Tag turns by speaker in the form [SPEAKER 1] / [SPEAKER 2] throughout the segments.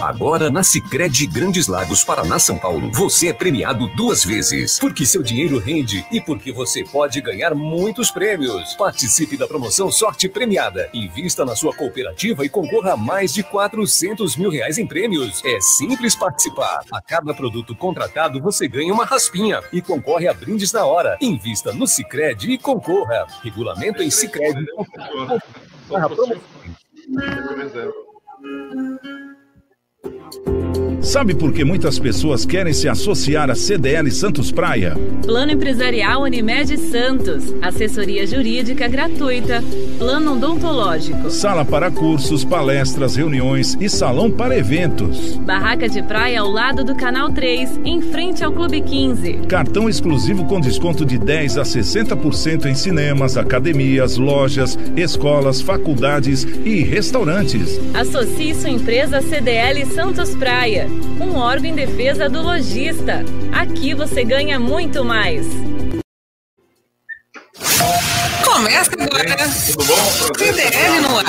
[SPEAKER 1] Agora na Sicredi Grandes Lagos, Paraná, São Paulo, você é premiado duas vezes, porque seu dinheiro rende e porque você pode ganhar muitos prêmios. Participe da promoção Sorte Premiada. Invista na sua cooperativa e concorra a mais de 400 mil reais em prêmios. É simples participar. A cada produto contratado você ganha uma raspinha e concorre a brindes na hora. Invista no Sicredi e concorra. Regulamento em Sicredi. Thank you.
[SPEAKER 2] Sabe por que muitas pessoas querem se associar à CDL Santos Praia?
[SPEAKER 3] Plano Empresarial Unimed Santos. Assessoria Jurídica gratuita. Plano Odontológico.
[SPEAKER 2] Sala para cursos, palestras, reuniões e salão para eventos.
[SPEAKER 3] Barraca de praia ao lado do Canal 3, em frente ao Clube 15.
[SPEAKER 2] Cartão exclusivo com desconto de 10 a 60% em cinemas, academias, lojas, escolas, faculdades e restaurantes.
[SPEAKER 3] Associe sua empresa CDL Santos Praia um órgão em defesa do lojista. Aqui você ganha muito mais.
[SPEAKER 4] Começa agora. Tudo bom? CDL no ar.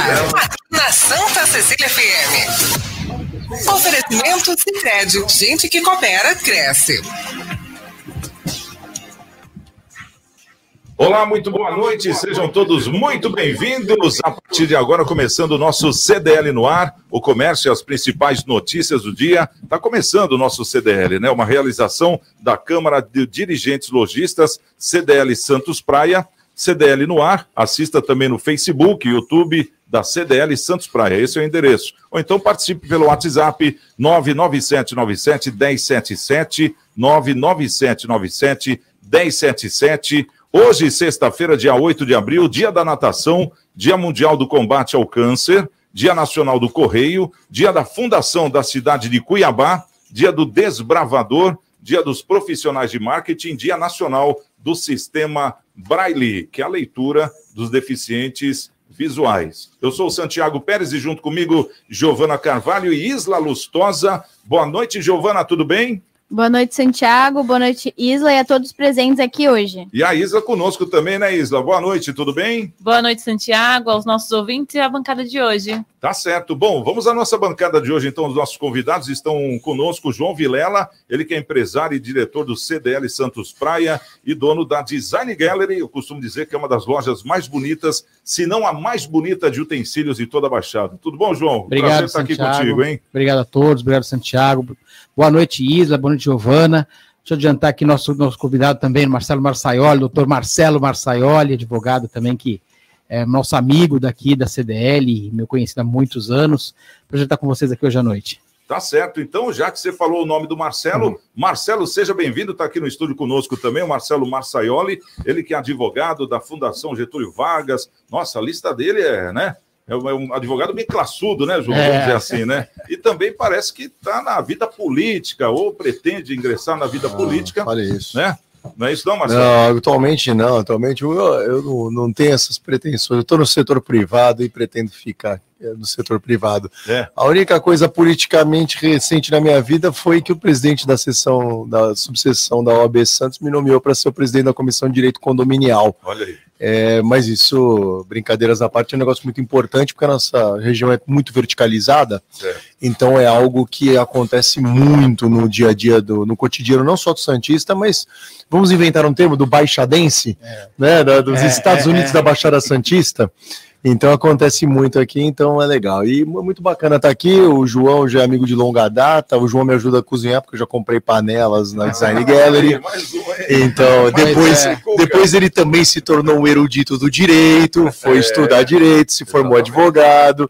[SPEAKER 4] Na Santa Cecília FM. Oferecimento Sicredi. Gente que coopera, cresce.
[SPEAKER 2] Olá, muito boa noite, sejam todos muito bem-vindos. A partir de agora, começando o nosso CDL no ar, o comércio e as principais notícias do dia. Está começando o nosso CDL, né? Uma realização da Câmara de Dirigentes Logistas, CDL Santos Praia. CDL no ar, assista também no Facebook, YouTube da CDL Santos Praia, esse é o endereço. Ou então participe pelo WhatsApp 99797 1077, 99797 1077 Hoje, sexta-feira, dia 8 de abril, dia da natação, dia mundial do combate ao câncer, dia nacional do correio, dia da fundação da cidade de Cuiabá, dia do desbravador, dia dos profissionais de marketing, dia nacional do sistema Braille, que é a leitura dos deficientes visuais. Eu sou o Santiago Pérez e junto comigo Giovana Carvalho e Isla Lustosa. Boa noite, Giovana, tudo bem?
[SPEAKER 5] Boa noite, Santiago. Boa noite, Isla, e a todos presentes aqui hoje.
[SPEAKER 2] E a Isla conosco também, né, Isla? Boa noite, tudo bem?
[SPEAKER 3] Boa noite, Santiago, aos nossos ouvintes e à bancada de hoje.
[SPEAKER 2] Tá certo. Bom, vamos à nossa bancada de hoje, então. Os nossos convidados estão conosco, João Vilela, ele que é empresário e diretor do CDL Santos Praia e dono da Design Gallery. Eu costumo dizer que é uma das lojas mais bonitas, se não a mais bonita de utensílios de toda a Baixada. Tudo bom, João?
[SPEAKER 6] Obrigado, Prazer estar Santiago. aqui contigo, hein? Obrigado a todos, obrigado, Santiago. Boa noite, Isla. Boa noite, Giovana. Deixa eu adiantar aqui nosso, nosso convidado também, Marcelo Marçaioli, doutor Marcelo Marçaioli, advogado também que é nosso amigo daqui da CDL, meu conhecido há muitos anos. Prazer estar com vocês aqui hoje à noite.
[SPEAKER 2] Tá certo. Então, já que você falou o nome do Marcelo, uhum. Marcelo, seja bem-vindo, está aqui no estúdio conosco também, o Marcelo Marçaioli, ele que é advogado da Fundação Getúlio Vargas. Nossa, a lista dele é, né? É, é um advogado bem classudo, né, João? Vamos é. dizer assim, né? E também parece que está na vida política, ou pretende ingressar na vida ah, política.
[SPEAKER 7] Olha isso.
[SPEAKER 2] Né? Não é isso, não, Marcelo?
[SPEAKER 7] Não, atualmente não. Atualmente eu, eu não, não tenho essas pretensões. Eu estou no setor privado e pretendo ficar é, no setor privado. É. A única coisa politicamente recente na minha vida foi que o presidente da sessão, da subseção da OAB Santos me nomeou para ser o presidente da Comissão de Direito Condominial.
[SPEAKER 2] Olha aí.
[SPEAKER 7] É, mas isso, brincadeiras à parte, é um negócio muito importante, porque a nossa região é muito verticalizada, então é algo que acontece muito no dia a dia, do, no cotidiano, não só do Santista, mas vamos inventar um termo do baixadense, é. né, da, dos é, Estados é, Unidos é. da Baixada Santista. Então acontece muito aqui, então é legal. E muito bacana estar aqui. O João já é amigo de longa data. O João me ajuda a cozinhar, porque eu já comprei panelas na Design Gallery. Então, depois, é. depois ele também se tornou um erudito do direito, foi é. estudar direito, se formou advogado,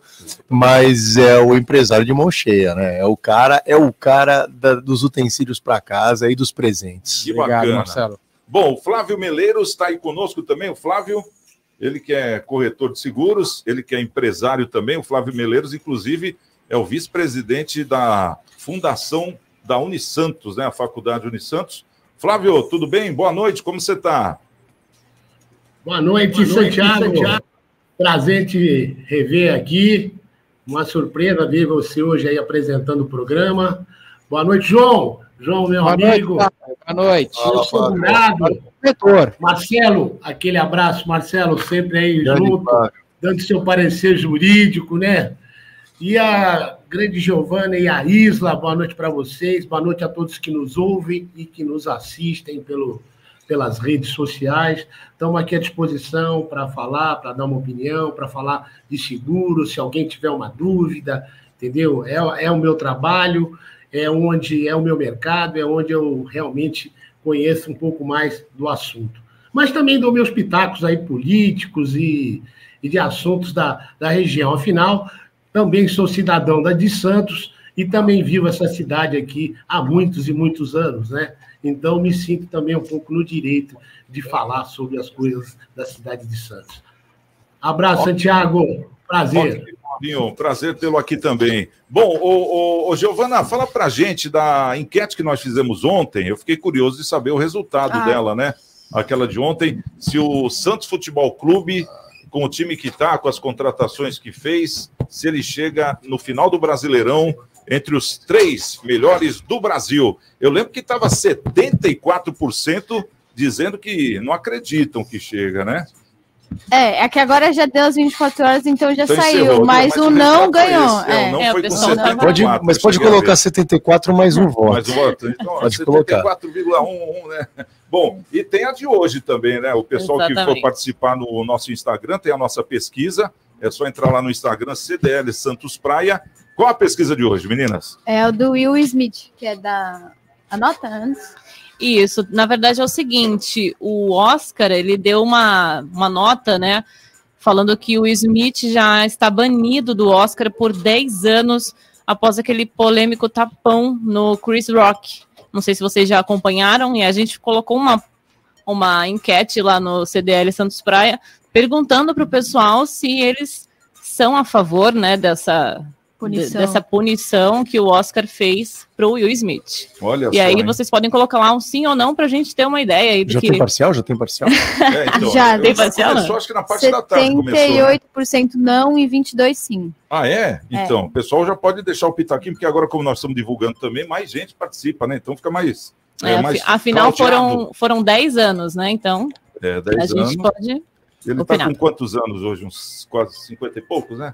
[SPEAKER 7] mas é o empresário de mão cheia, né? É o cara, é o cara da, dos utensílios para casa e dos presentes.
[SPEAKER 2] Que Obrigado, bacana. Marcelo. Bom, o Flávio Meleiros está aí conosco também. O Flávio ele que é corretor de seguros, ele que é empresário também, o Flávio Meleiros, inclusive, é o vice-presidente da Fundação da Unisantos, né, a Faculdade Unisantos. Flávio, tudo bem? Boa noite, como você está?
[SPEAKER 8] Boa noite, Boa noite Santiago. Santiago. Prazer te rever aqui. Uma surpresa ver você hoje aí apresentando o programa. Boa noite, João. João, meu Boa amigo.
[SPEAKER 6] Noite, Boa noite.
[SPEAKER 8] Eu sou jurado. Marcelo, aquele abraço, Marcelo, sempre aí Grande junto, dando seu parecer jurídico, né? E a, grande Giovana e a Isla, boa noite para vocês, boa noite a todos que nos ouvem e que nos assistem pelo, pelas redes sociais. Estamos aqui à disposição para falar, para dar uma opinião, para falar de seguro, se alguém tiver uma dúvida, entendeu? É, é o meu trabalho, é onde é o meu mercado, é onde eu realmente conheço um pouco mais do assunto. Mas também dou meus pitacos aí políticos e, e de assuntos da, da região. Afinal, também sou cidadão da de Santos e também vivo essa cidade aqui há muitos e muitos anos, né? Então me sinto também um pouco no direito de falar sobre as coisas da cidade de Santos. Abraço, Santiago. Prazer.
[SPEAKER 2] Ótimo, prazer tê-lo aqui também. Bom, o, Giovana, fala pra gente da enquete que nós fizemos ontem. Eu fiquei curioso de saber o resultado ah. dela, né? Aquela de ontem, se o Santos Futebol Clube com o time que está, com as contratações que fez, se ele chega no final do Brasileirão entre os três melhores do Brasil. Eu lembro que estava 74% dizendo que não acreditam que chega, né?
[SPEAKER 5] É, é que agora já deu as 24 horas, então já então saiu, encerrou, mas, o não ganhou.
[SPEAKER 7] É, é, não é, foi com 74, pode, mas pode colocar 74 mais um voto. Mais um voto.
[SPEAKER 2] Então, pode 74,11, né? Bom, e tem a de hoje também, né? O pessoal Exatamente. que for participar no nosso Instagram tem a nossa pesquisa. É só entrar lá no Instagram CDL Santos Praia. Qual a pesquisa de hoje, meninas?
[SPEAKER 5] É o do Will Smith, que é da. Anota antes.
[SPEAKER 3] Isso, na verdade é o seguinte, o Oscar, ele deu uma, uma nota, né, falando que o Smith já está banido do Oscar por 10 anos após aquele polêmico tapão no Chris Rock. Não sei se vocês já acompanharam, e a gente colocou uma, uma enquete lá no CDL Santos Praia, perguntando para o pessoal se eles são a favor né, dessa, punição. dessa punição que o Oscar fez para o Will Smith. Olha e só, aí hein? vocês podem colocar lá um sim ou não para a gente ter uma ideia aí.
[SPEAKER 7] Já que... tem parcial? Já tem parcial?
[SPEAKER 5] é, então, Já tem parcial? Começou, acho que na parte 78% da tarde começou, né? não e 22% sim.
[SPEAKER 2] Ah, é? Então, é. o pessoal já pode deixar o pitaquinho, porque agora, como nós estamos divulgando também, mais gente participa, né? Então fica mais.
[SPEAKER 3] É, é mais afinal, foram, foram 10 anos, né? Então,
[SPEAKER 2] é, 10 a anos. gente pode. Ele está com quantos anos hoje? Uns quase 50 e poucos, né?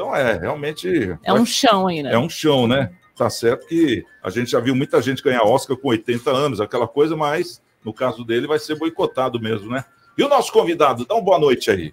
[SPEAKER 2] Então é realmente.
[SPEAKER 3] É um chão aí, né?
[SPEAKER 2] É um chão, né? Tá certo que a gente já viu muita gente ganhar Oscar com 80 anos, aquela coisa, mas no caso dele vai ser boicotado mesmo, né? E o nosso convidado, dá uma boa noite aí.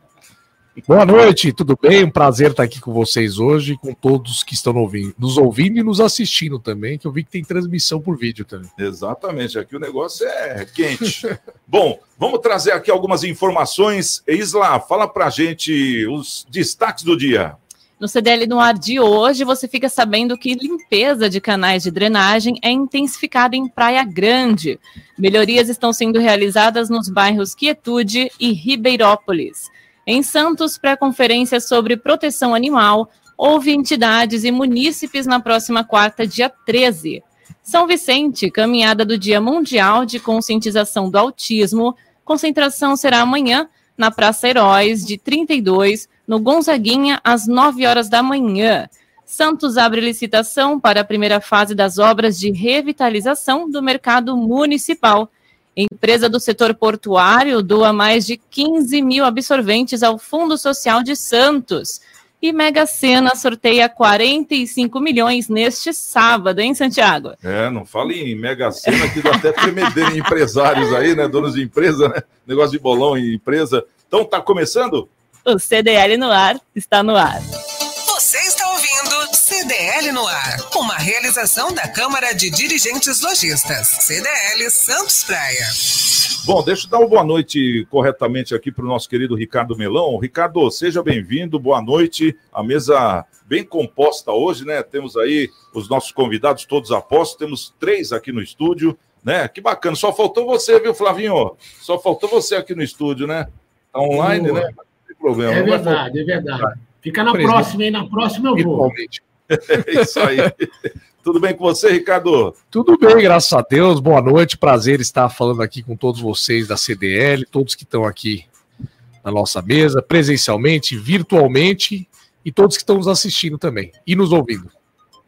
[SPEAKER 7] Boa noite, tudo bem? Um prazer estar aqui com vocês hoje, com todos que estão ouvindo, nos ouvindo e nos assistindo também, que eu vi que tem transmissão por vídeo também.
[SPEAKER 2] Exatamente, aqui o negócio é quente. Bom, vamos trazer aqui algumas informações. Isla, fala pra gente os destaques do dia.
[SPEAKER 3] No CDL no ar de hoje, você fica sabendo que limpeza de canais de drenagem é intensificada em Praia Grande. Melhorias estão sendo realizadas nos bairros Quietude e Ribeirópolis. Em Santos, pré-conferência sobre proteção animal, houve entidades e munícipes na próxima quarta, dia 13. São Vicente, caminhada do Dia Mundial de Conscientização do Autismo. Concentração será amanhã na Praça Heróis, de 32, no Gonzaguinha, às 9 horas da manhã. Santos abre licitação para a primeira fase das obras de revitalização do mercado municipal. Empresa do setor portuário doa mais de 15 mil absorventes ao Fundo Social de Santos. E Mega Sena sorteia 45 milhões neste sábado, hein, Santiago?
[SPEAKER 2] É, não fale em Mega Sena, que dá até tremedeira em empresários aí, né? Donos de empresa, né? Negócio de bolão em empresa. Então, tá começando?
[SPEAKER 3] O CDL no ar está no ar.
[SPEAKER 4] Você está ouvindo CDL no ar, uma realização da Câmara de Dirigentes Lojistas, CDL Santos Praia.
[SPEAKER 2] Bom, deixa eu dar uma boa noite corretamente aqui para o nosso querido Ricardo Melão. Ricardo, seja bem-vindo, boa noite. A mesa bem composta hoje, né? Temos aí os nossos convidados todos apostos, temos três aqui no estúdio, né? Que bacana, só faltou você, viu, Flavinho? Só faltou você aqui no estúdio, né? Tá online, Boa. né?
[SPEAKER 8] Problema. É verdade, é verdade. Fica na Presidente. próxima, hein? Na próxima eu vou.
[SPEAKER 2] É isso aí. Tudo bem com você, Ricardo?
[SPEAKER 7] Tudo bem, graças a Deus. Boa noite. Prazer estar falando aqui com todos vocês da CDL, todos que estão aqui na nossa mesa, presencialmente, virtualmente e todos que estão nos assistindo também e nos ouvindo.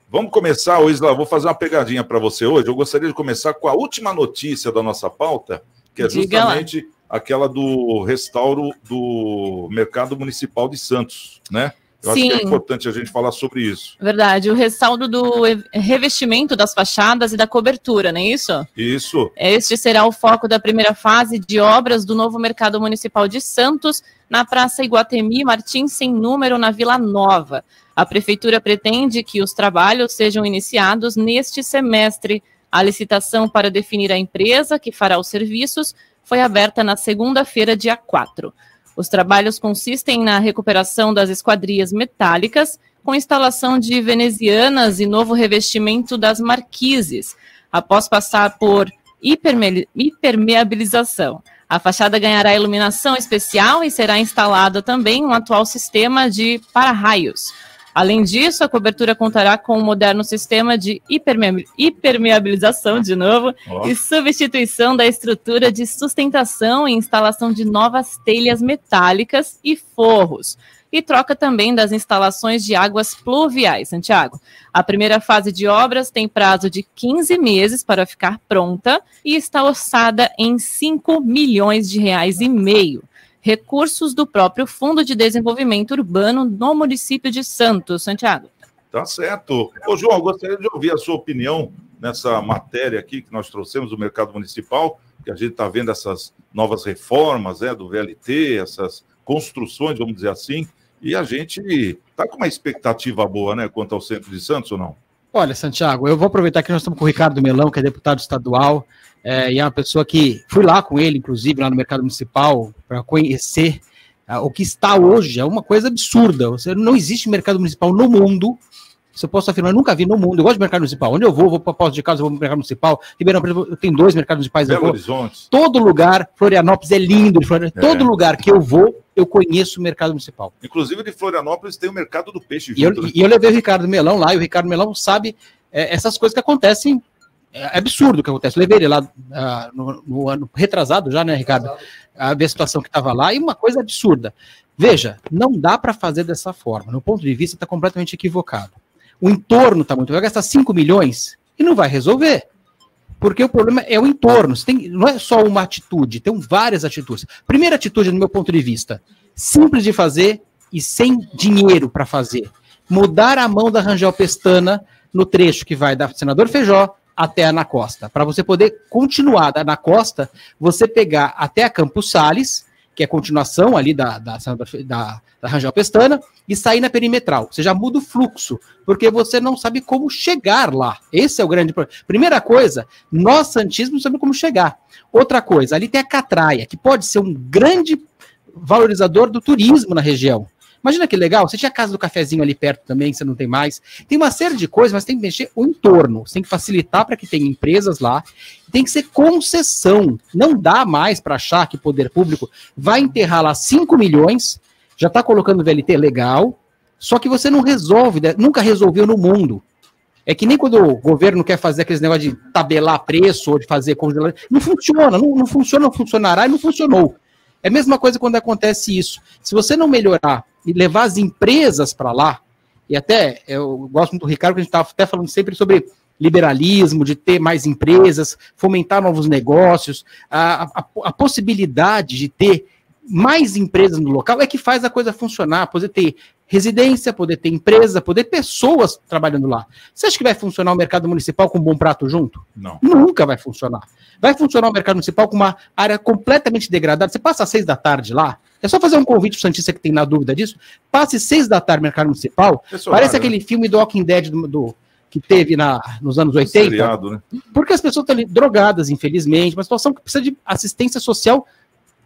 [SPEAKER 2] Vamos começar, Isla, vou fazer uma pegadinha para você hoje. Eu gostaria de começar com a última notícia da nossa pauta, que é justamente aquela do restauro do Mercado Municipal de Santos, né? Eu Sim. acho que é importante a gente falar sobre isso.
[SPEAKER 3] Verdade. O ressaldo do revestimento das fachadas e da cobertura, não é isso?
[SPEAKER 2] Isso.
[SPEAKER 3] Este será o foco da primeira fase de obras do novo Mercado Municipal de Santos, na Praça Iguatemi Martins Sem Número, na Vila Nova. A Prefeitura pretende que os trabalhos sejam iniciados neste semestre. A licitação para definir a empresa que fará os serviços foi aberta na segunda-feira, dia 4. Os trabalhos consistem na recuperação das esquadrias metálicas, com instalação de venezianas e novo revestimento das marquises, após passar por hiperme hipermeabilização. A fachada ganhará iluminação especial e será instalado também um atual sistema de para-raios. Além disso, a cobertura contará com um moderno sistema de hipermeabilização, de novo, oh. e substituição da estrutura de sustentação e instalação de novas telhas metálicas e forros. E troca também das instalações de águas pluviais, Santiago. A primeira fase de obras tem prazo de 15 meses para ficar pronta e está orçada em 5 milhões de reais e meio recursos do próprio Fundo de Desenvolvimento Urbano no município de Santos. Santiago.
[SPEAKER 2] Tá certo. Ô, João, gostaria de ouvir a sua opinião nessa matéria aqui que nós trouxemos do mercado municipal, que a gente está vendo essas novas reformas né, do VLT, essas construções, vamos dizer assim, e a gente está com uma expectativa boa, né, quanto ao centro de Santos ou não?
[SPEAKER 6] Olha, Santiago, eu vou aproveitar que nós estamos com o Ricardo Melão, que é deputado estadual, é, e é uma pessoa que fui lá com ele, inclusive, lá no mercado municipal, para conhecer uh, o que está hoje. É uma coisa absurda. Não existe mercado municipal no mundo. Isso eu posso afirmar, eu nunca vi no mundo. Eu gosto de mercado municipal. Onde eu vou, vou para Poço de Casa, eu vou para mercado municipal. Ribeirão eu tenho dois mercados municipais. Belo
[SPEAKER 2] Horizonte.
[SPEAKER 6] Todo lugar, Florianópolis é lindo. Florianópolis, é. Todo lugar que eu vou, eu conheço o mercado municipal.
[SPEAKER 2] Inclusive de Florianópolis tem o mercado do peixe.
[SPEAKER 6] E, junto, eu, né? e eu levei o Ricardo Melão lá, e o Ricardo Melão sabe é, essas coisas que acontecem é absurdo o que acontece. Eu levei ele lá uh, no, no, ano retrasado já, né, Ricardo? A ver a situação que estava lá, e uma coisa absurda. Veja, não dá para fazer dessa forma. No ponto de vista, está completamente equivocado. O entorno está muito. Vai gastar 5 milhões e não vai resolver. Porque o problema é o entorno. Tem, não é só uma atitude, tem várias atitudes. Primeira atitude, no meu ponto de vista, simples de fazer e sem dinheiro para fazer. Mudar a mão da Rangel Pestana no trecho que vai da Senador Feijó até a Costa. Para você poder continuar da Costa, você pegar até a Campos Sales, que é continuação ali da, da, da, da Rangel Pestana, e sair na perimetral. Você já muda o fluxo, porque você não sabe como chegar lá. Esse é o grande problema. Primeira coisa, nós santistas não sabemos como chegar. Outra coisa, ali tem a Catraia, que pode ser um grande valorizador do turismo na região. Imagina que legal, você tinha a casa do cafezinho ali perto também, você não tem mais. Tem uma série de coisas, mas tem que mexer o entorno. Você tem que facilitar para que tenha empresas lá. Tem que ser concessão. Não dá mais para achar que o poder público vai enterrar lá 5 milhões, já está colocando VLT legal, só que você não resolve, né? nunca resolveu no mundo. É que nem quando o governo quer fazer aqueles negócio de tabelar preço ou de fazer congelamento. Não funciona, não, não funciona, não funcionará e não funcionou. É a mesma coisa quando acontece isso. Se você não melhorar e levar as empresas para lá, e até eu gosto muito do Ricardo, que a gente estava até falando sempre sobre liberalismo, de ter mais empresas, fomentar novos negócios, a, a, a possibilidade de ter mais empresas no local é que faz a coisa funcionar, poder ter residência, poder ter empresa, poder ter pessoas trabalhando lá. Você acha que vai funcionar o mercado municipal com um bom prato junto?
[SPEAKER 2] Não.
[SPEAKER 6] Nunca vai funcionar. Vai funcionar o mercado municipal com uma área completamente degradada. Você passa às seis da tarde lá, é só fazer um convite para o Santista que tem na dúvida disso. Passe seis da tarde no mercado municipal. Pessoal, parece né? aquele filme do Walking Dead do, do que teve na, nos anos 80. Seriado, né? Porque as pessoas estão ali drogadas, infelizmente, uma situação que precisa de assistência social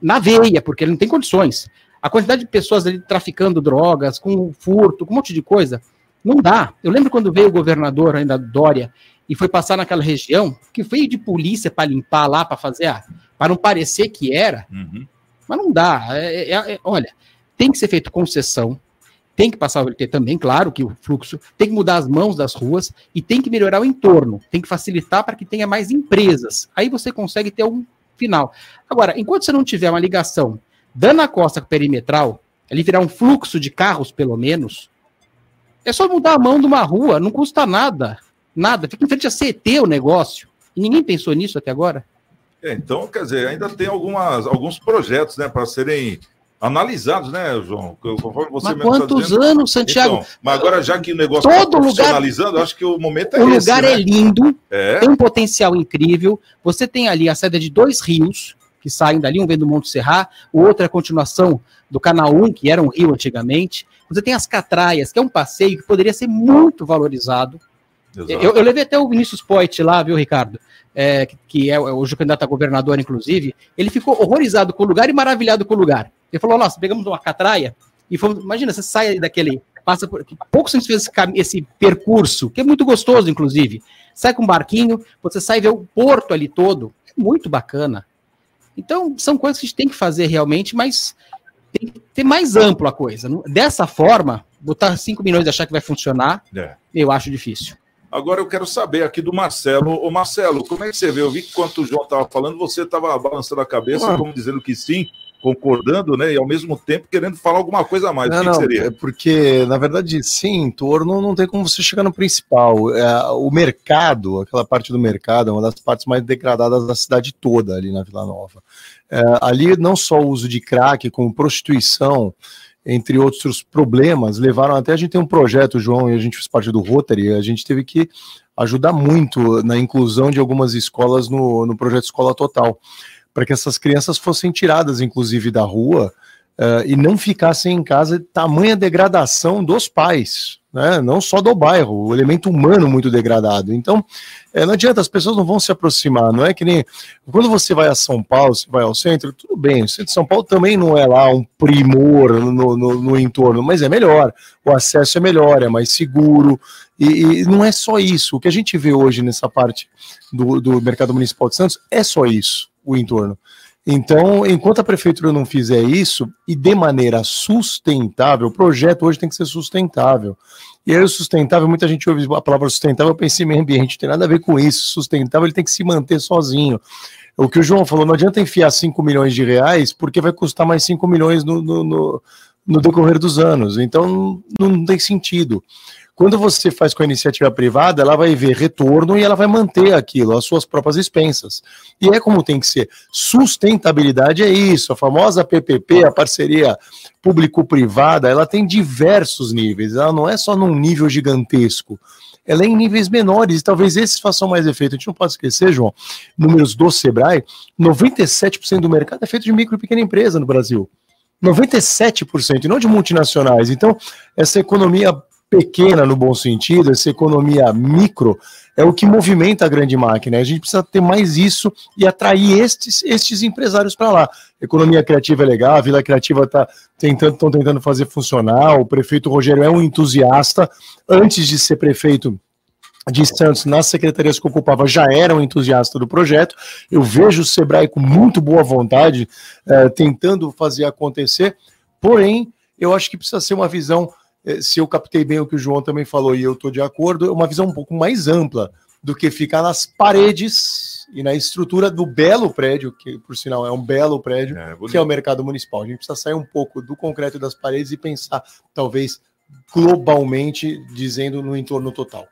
[SPEAKER 6] na veia, porque ele não tem condições. A quantidade de pessoas ali traficando drogas, com furto, com um monte de coisa, não dá. Eu lembro quando veio o governador ainda Dória e foi passar naquela região, que veio de polícia para limpar lá, para fazer, para não parecer que era. Uhum. Mas não dá. É, é, é, olha, tem que ser feito concessão, tem que passar o VLT também, claro que o fluxo, tem que mudar as mãos das ruas e tem que melhorar o entorno, tem que facilitar para que tenha mais empresas. Aí você consegue ter um final. Agora, enquanto você não tiver uma ligação dando a costa perimetral, ele virar um fluxo de carros, pelo menos, é só mudar a mão de uma rua, não custa nada. Nada. Fica em frente a CT o negócio. E ninguém pensou nisso até agora.
[SPEAKER 2] É, então, quer dizer, ainda tem algumas, alguns projetos né, para serem Analisados, né, João?
[SPEAKER 6] Conforme você mas tá quantos tá anos, Santiago? Então,
[SPEAKER 2] mas agora, já que o negócio
[SPEAKER 6] está profissionalizando, lugar,
[SPEAKER 2] acho que o momento é
[SPEAKER 6] o esse. O lugar né? é lindo, é. tem um potencial incrível. Você tem ali a saída de dois rios que saem dali, um vem do Monte Serra, o outro é a continuação do Canal 1, que era um rio antigamente. Você tem as Catraias, que é um passeio que poderia ser muito valorizado. Eu, eu, levei até o Vinícius Poit lá, viu, Ricardo? É, que é hoje o candidato a governador, inclusive. Ele ficou horrorizado com o lugar e maravilhado com o lugar. Ele falou: nossa, pegamos uma catraia e fomos. Imagina, você sai daquele. Passa por. Pouco se fez esse, esse percurso, que é muito gostoso, inclusive. Sai com um barquinho, você sai ver o porto ali todo. É muito bacana. Então, são coisas que a gente tem que fazer realmente, mas tem que ter mais amplo a coisa. Dessa forma, botar 5 milhões e achar que vai funcionar, é. eu acho difícil.
[SPEAKER 2] Agora eu quero saber aqui do Marcelo. Ô Marcelo, como é que você vê? Eu vi que quando o João estava falando, você estava balançando a cabeça, como dizendo que sim, concordando, né? E ao mesmo tempo querendo falar alguma coisa a mais.
[SPEAKER 7] Não, o que, não, que seria? É porque, na verdade, sim, em torno não tem como você chegar no principal. É, o mercado, aquela parte do mercado, é uma das partes mais degradadas da cidade toda ali na Vila Nova. É, ali não só o uso de crack, como prostituição, entre outros problemas, levaram até a gente tem um projeto, João, e a gente fez parte do Rotary, a gente teve que ajudar muito na inclusão de algumas escolas no, no projeto Escola Total, para que essas crianças fossem tiradas, inclusive, da rua uh, e não ficassem em casa, tamanha degradação dos pais né? não só do bairro, o elemento humano muito degradado. Então, é, não adianta, as pessoas não vão se aproximar, não é que nem quando você vai a São Paulo, você vai ao centro, tudo bem, o centro de São Paulo também não é lá um primor no, no, no entorno, mas é melhor, o acesso é melhor, é mais seguro, e, e, não é só isso, o que a gente vê hoje nessa parte do, do mercado municipal de Santos é só isso, o entorno. Então, enquanto a prefeitura não fizer isso e de maneira sustentável, o projeto hoje tem que ser sustentável. E aí, sustentável, muita gente ouve a palavra sustentável, eu pensei em meio ambiente, tem nada a ver com isso. Sustentável, ele tem que se manter sozinho. O que o João falou, não adianta enfiar 5 milhões de reais, porque vai custar mais 5 milhões no, no, no, no decorrer dos anos. Então, não, não tem sentido. Quando você faz com a iniciativa privada, ela vai ver retorno e ela vai manter aquilo, as suas próprias expensas. E é como tem que ser. Sustentabilidade é isso. A famosa PPP, a parceria público-privada, ela tem diversos níveis. Ela não é só num nível gigantesco ela é em níveis menores, e talvez esses façam mais efeito. A gente não pode esquecer, João, números do Sebrae, 97% do mercado é feito de micro e pequena empresa no Brasil. 97%, e não de multinacionais. Então, essa economia pequena no bom sentido, essa economia micro, é o que movimenta a grande máquina. A gente precisa ter mais isso e atrair estes, estes empresários para lá. Economia criativa é legal, a Vila Criativa está tentando, estão tentando fazer funcionar. O prefeito Rogério é um entusiasta. Antes de ser prefeito de Santos, nas secretarias que ocupava, já era um entusiasta do projeto. Eu vejo o Sebrae com muito boa vontade, eh, tentando fazer acontecer, porém, eu acho que precisa ser uma visão se eu captei bem o que o João também falou e eu estou de acordo, é uma visão um pouco mais ampla do que ficar nas paredes e na estrutura do belo prédio, que por sinal é um belo prédio, é, que é o mercado municipal. A gente precisa sair um pouco do concreto das paredes e pensar, talvez, globalmente, dizendo no entorno total.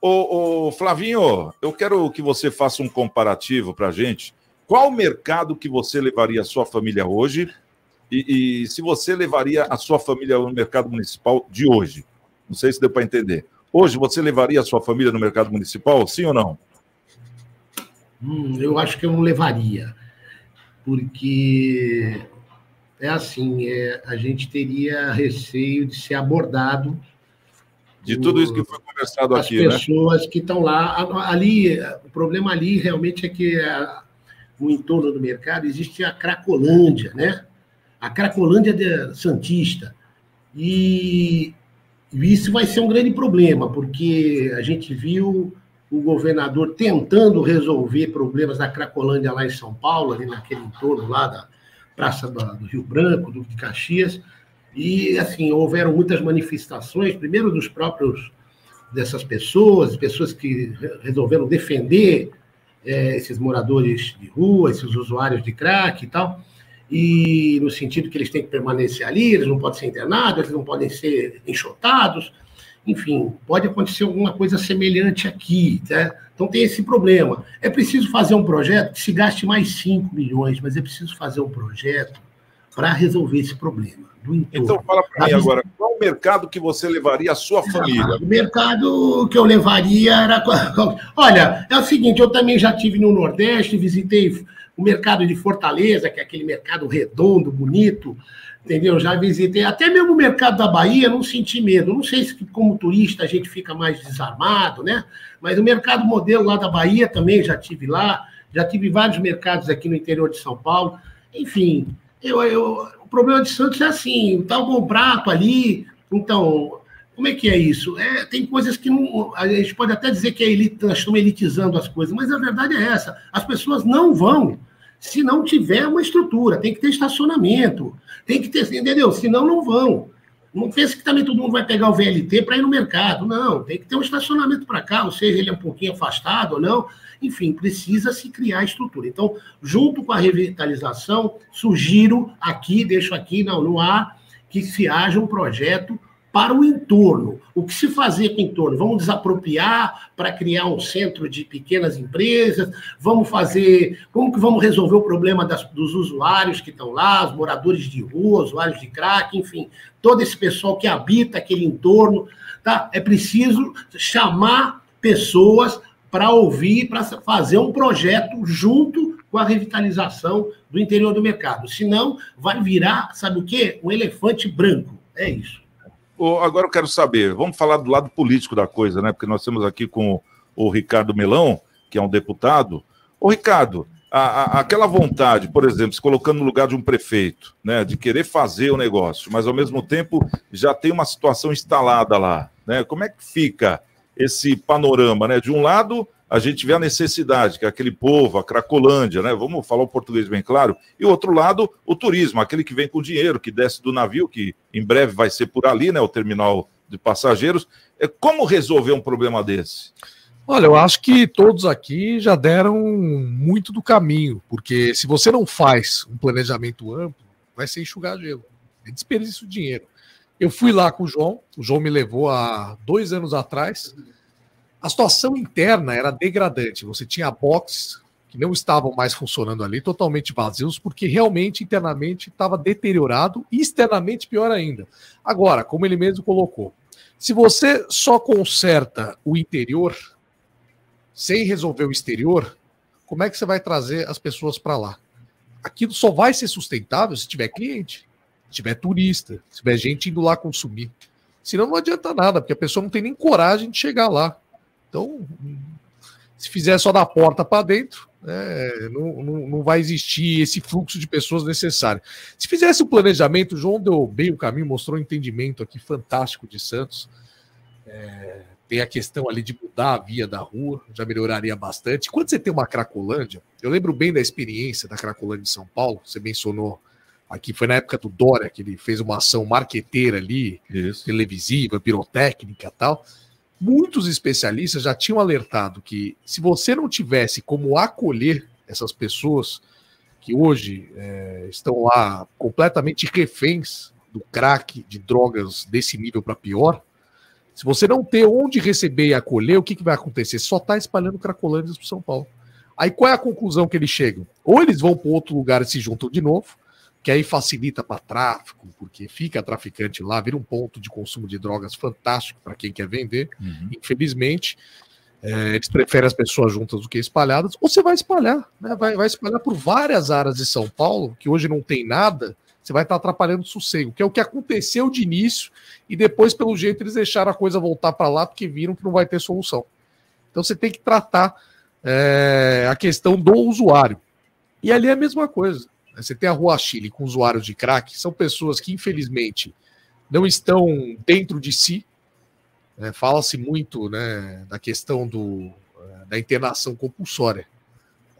[SPEAKER 2] Ô, ô Flavinho, eu quero que você faça um comparativo para a gente. Qual mercado que você levaria a sua família hoje e, e, se você levaria a sua família no mercado municipal de hoje. Não sei se deu para entender. Hoje você levaria a sua família no mercado municipal, sim ou não?
[SPEAKER 8] Hum, eu acho que eu não levaria, porque é assim, é, a gente teria receio de ser abordado
[SPEAKER 2] de tudo isso que foi conversado aqui,
[SPEAKER 8] né? As pessoas que estão lá, ali, o problema ali realmente é que a, no entorno do mercado existe a Cracolândia, né? A Cracolândia de Santista. E isso vai ser um grande problema, porque a gente viu o governador tentando resolver problemas da Cracolândia lá em São Paulo, ali naquele entorno lá da Praça do Rio Branco, do de Caxias, e assim, houveram muitas manifestações, primeiro dos próprios dessas pessoas, pessoas que resolveram defender é, esses moradores de rua, esses usuários de crack e tal, e no sentido que eles têm que permanecer ali, eles não podem ser internados, eles não podem ser enxotados, enfim, pode acontecer alguma coisa semelhante aqui, né? Então tem esse problema. É preciso fazer um projeto que se gaste mais 5 milhões, mas é preciso fazer um projeto para resolver esse problema.
[SPEAKER 2] Então fala para mim agora, qual o mercado que você levaria a sua família?
[SPEAKER 8] O mercado que eu levaria era. Olha, é o seguinte, eu também já tive no Nordeste, visitei o mercado de Fortaleza, que é aquele mercado redondo, bonito, entendeu? Já visitei até mesmo o mercado da Bahia, não senti medo. Não sei se como turista a gente fica mais desarmado, né? Mas o mercado modelo lá da Bahia também já tive lá, já tive vários mercados aqui no interior de São Paulo. Enfim, eu, eu problema de Santos é assim, tá um bom prato ali, então, como é que é isso? É, tem coisas que não, a gente pode até dizer que é elite, nós estamos elitizando as coisas, mas a verdade é essa, as pessoas não vão se não tiver uma estrutura, tem que ter estacionamento, tem que ter, entendeu? Senão não vão. Não pense que também todo mundo vai pegar o VLT para ir no mercado. Não, tem que ter um estacionamento para cá, ou seja, ele é um pouquinho afastado ou não. Enfim, precisa se criar estrutura. Então, junto com a revitalização, sugiro aqui, deixo aqui não, no ar, que se haja um projeto para o entorno. O que se fazer com o entorno? Vamos desapropriar para criar um centro de pequenas empresas? Vamos fazer. Como que vamos resolver o problema das, dos usuários que estão lá, os moradores de rua, usuários de crack, enfim, todo esse pessoal que habita aquele entorno? Tá? É preciso chamar pessoas para ouvir, para fazer um projeto junto com a revitalização do interior do mercado. Senão, vai virar, sabe o quê? Um elefante branco. É isso.
[SPEAKER 2] Agora eu quero saber, vamos falar do lado político da coisa, né? Porque nós temos aqui com o Ricardo Melão, que é um deputado. Ô, Ricardo, a, a, aquela vontade, por exemplo, se colocando no lugar de um prefeito, né, de querer fazer o negócio, mas ao mesmo tempo já tem uma situação instalada lá, né? Como é que fica esse panorama, né? De um lado, a gente vê a necessidade, que é aquele povo, a Cracolândia, né? Vamos falar o português bem claro. E o outro lado, o turismo, aquele que vem com dinheiro, que desce do navio, que em breve vai ser por ali, né? O terminal de passageiros. É, como resolver um problema desse?
[SPEAKER 9] Olha, eu acho que todos aqui já deram muito do caminho, porque se você não faz um planejamento amplo, vai ser enxugar gelo. É desperdício de dinheiro. Eu fui lá com o João, o João me levou há dois anos atrás. A situação interna era degradante. Você tinha boxes que não estavam mais funcionando ali, totalmente vazios, porque realmente internamente estava deteriorado e externamente pior ainda. Agora, como ele mesmo colocou, se você só conserta o interior sem resolver o exterior, como é que você vai trazer as pessoas para lá? Aquilo só vai ser sustentável se tiver cliente tiver turista, se tiver gente indo lá consumir. Senão não adianta nada, porque a pessoa não tem nem coragem de chegar lá. Então, se fizer só da porta para dentro, é, não, não, não, vai existir esse fluxo de pessoas necessário. Se fizesse o planejamento, o João deu bem o caminho, mostrou um entendimento aqui fantástico de Santos. É, tem a questão ali de mudar a via da rua, já melhoraria bastante. Quando você tem uma Cracolândia, eu lembro bem da experiência da Cracolândia de São Paulo, você mencionou Aqui foi na época do Dória, que ele fez uma ação marqueteira ali, Isso. televisiva, pirotécnica tal. Muitos especialistas já tinham alertado que se você não tivesse como acolher essas pessoas que hoje é, estão lá completamente reféns do crack, de drogas desse nível para pior, se você não ter onde receber e acolher, o que, que vai acontecer? Só está espalhando cracolândias para São Paulo. Aí qual é a conclusão que eles chegam? Ou eles vão para outro lugar e se juntam de novo, que aí facilita para tráfico, porque fica traficante lá, vira um ponto de consumo de drogas fantástico para quem quer vender. Uhum. Infelizmente, é, eles preferem as pessoas juntas do que espalhadas, ou você vai espalhar, né? vai, vai espalhar por várias áreas de São Paulo, que hoje não tem nada, você vai estar atrapalhando o sossego, que é o que aconteceu de início, e depois, pelo jeito, eles deixaram a coisa voltar para lá, porque viram que não vai ter solução. Então você tem que tratar é, a questão do usuário. E ali é a mesma coisa. Você tem a Rua Chile com usuários de crack, são pessoas que, infelizmente, não estão dentro de si. Né? Fala-se muito né, da questão do, eh, da internação compulsória.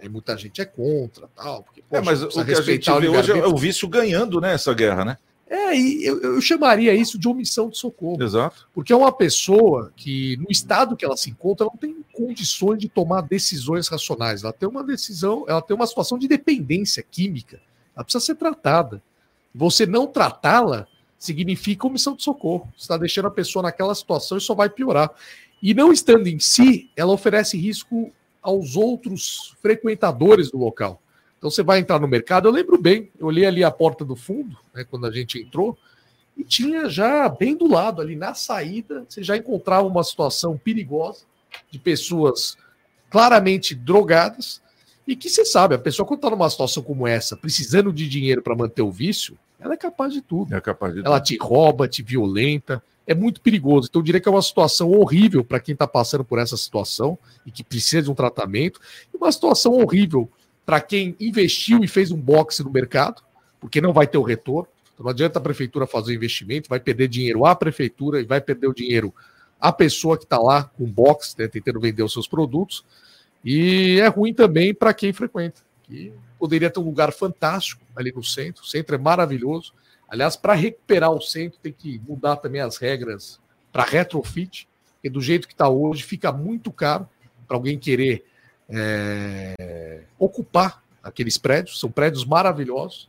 [SPEAKER 9] Aí muita gente é contra, tal. Porque,
[SPEAKER 2] poxa, é, mas o que a gente vê hoje é o vício ganhando né, essa guerra, né?
[SPEAKER 9] É, e eu, eu, chamaria isso de omissão de socorro.
[SPEAKER 2] Exato.
[SPEAKER 9] Porque é uma pessoa que, no estado que ela se encontra, não tem condições de tomar decisões racionais. Ela tem uma decisão, ela tem uma situação de dependência química. Ela precisa ser tratada. Você não tratá-la significa omissão de socorro. Você está deixando a pessoa naquela situação e só vai piorar. E não estando em si, ela oferece risco aos outros frequentadores do local. Então você vai entrar no mercado, eu lembro bem, eu olhei ali a porta do fundo, né, quando a gente entrou, e tinha já bem do lado, ali na saída, você já encontrava uma situação perigosa de pessoas claramente drogadas, e que você sabe, a pessoa quando está numa situação como essa, precisando de dinheiro para manter o vício, ela é capaz de tudo.
[SPEAKER 2] É capaz de
[SPEAKER 9] ela tudo. te rouba, te violenta, é muito perigoso. Então, eu diria que é uma situação horrível para quem está passando por essa situação e que precisa de um tratamento, e uma situação horrível para quem investiu e fez um boxe no mercado, porque não vai ter o retorno. Então, não adianta a prefeitura fazer o investimento, vai perder dinheiro à prefeitura e vai perder o dinheiro à pessoa que está lá com box, né, tentando vender os seus produtos. E é ruim também para quem frequenta, que poderia ter um lugar fantástico ali no centro. O centro é maravilhoso. Aliás, para recuperar o centro, tem que mudar também as regras para retrofit, porque do jeito que está hoje, fica muito caro para alguém querer é, ocupar aqueles prédios. São prédios maravilhosos.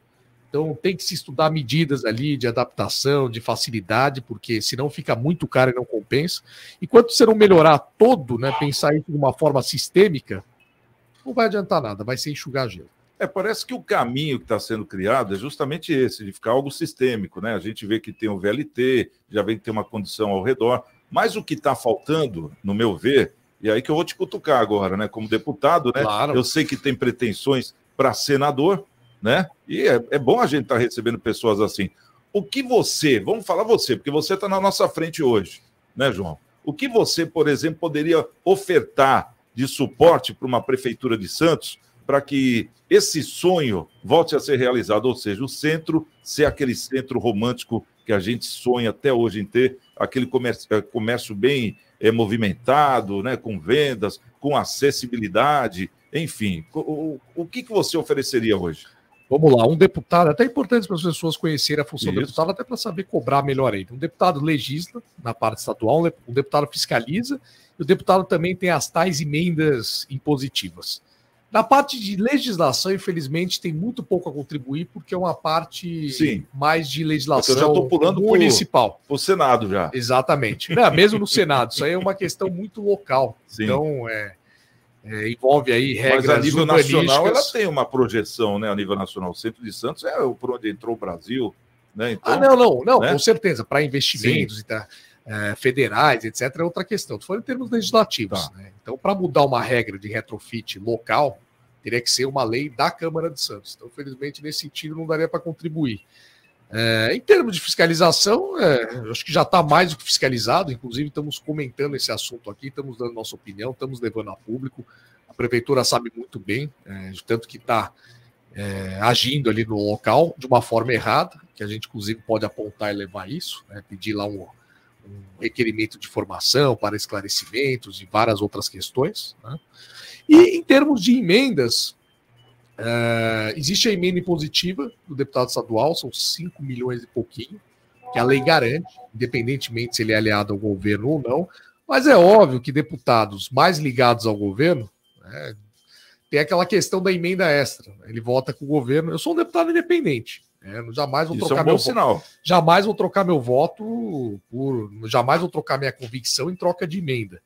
[SPEAKER 9] Então tem que se estudar medidas ali de adaptação, de facilidade, porque senão fica muito caro e não compensa. Enquanto você não melhorar todo, né, pensar isso de uma forma sistêmica, não vai adiantar nada, vai ser enxugar gelo.
[SPEAKER 2] É, parece que o caminho que está sendo criado é justamente esse, de ficar algo sistêmico, né? A gente vê que tem o VLT, já vem que tem uma condição ao redor, mas o que está faltando, no meu ver, e aí que eu vou te cutucar agora, né? Como deputado, né? Claro. Eu sei que tem pretensões para senador, né? E é, é bom a gente estar tá recebendo pessoas assim. O que você, vamos falar você, porque você está na nossa frente hoje, né, João? O que você, por exemplo, poderia ofertar de suporte para uma prefeitura de Santos para que esse sonho volte a ser realizado, ou seja, o centro ser aquele centro romântico que a gente sonha até hoje em ter, aquele comércio, eh, comércio bem é, movimentado, né, com vendas, com acessibilidade, enfim. O, o, que, que você ofereceria hoje?
[SPEAKER 9] Vamos lá, um deputado, é até importante para as pessoas conhecerem a função Isso. do deputado, até para saber cobrar melhor ainda. Um deputado legisla na parte estadual, um deputado fiscaliza, e o deputado também tem as tais emendas impositivas. Na parte de legislação, infelizmente, tem muito pouco a contribuir, porque é uma parte Sim. mais de legislação eu
[SPEAKER 2] já estou pulando
[SPEAKER 9] municipal.
[SPEAKER 2] Para o Senado já.
[SPEAKER 9] Exatamente. Não, mesmo no Senado, isso aí é uma questão muito local. Sim. Então, é, é, envolve aí regras Mas
[SPEAKER 2] a nível nacional ela tem uma projeção, né? A nível nacional. O Centro de Santos é por onde entrou o Brasil. Né?
[SPEAKER 9] Então, ah, não, não, não, né? com certeza. Para investimentos Sim. e tal é, federais, etc., é outra questão. Estou falando em termos legislativos. Tá. Né? Então, para mudar uma regra de retrofit local, teria que ser uma lei da Câmara de Santos. Então, felizmente, nesse sentido, não daria para contribuir. É, em termos de fiscalização, é, acho que já está mais do que fiscalizado, inclusive estamos comentando esse assunto aqui, estamos dando nossa opinião, estamos levando a público. A prefeitura sabe muito bem, é, tanto que está é, agindo ali no local de uma forma errada, que a gente inclusive pode apontar e levar isso, né, pedir lá um, um requerimento de formação para esclarecimentos e várias outras questões. Né? E em termos de emendas, uh, existe a emenda impositiva do deputado estadual, são 5 milhões e pouquinho, que a lei garante, independentemente se ele é aliado ao governo ou não. Mas é óbvio que deputados mais ligados ao governo né, tem aquela questão da emenda extra. Ele vota com o governo. Eu sou um deputado independente. É, jamais vou Isso trocar é um meu sinal. Jamais vou trocar meu voto por. Jamais vou trocar minha convicção em troca de emenda.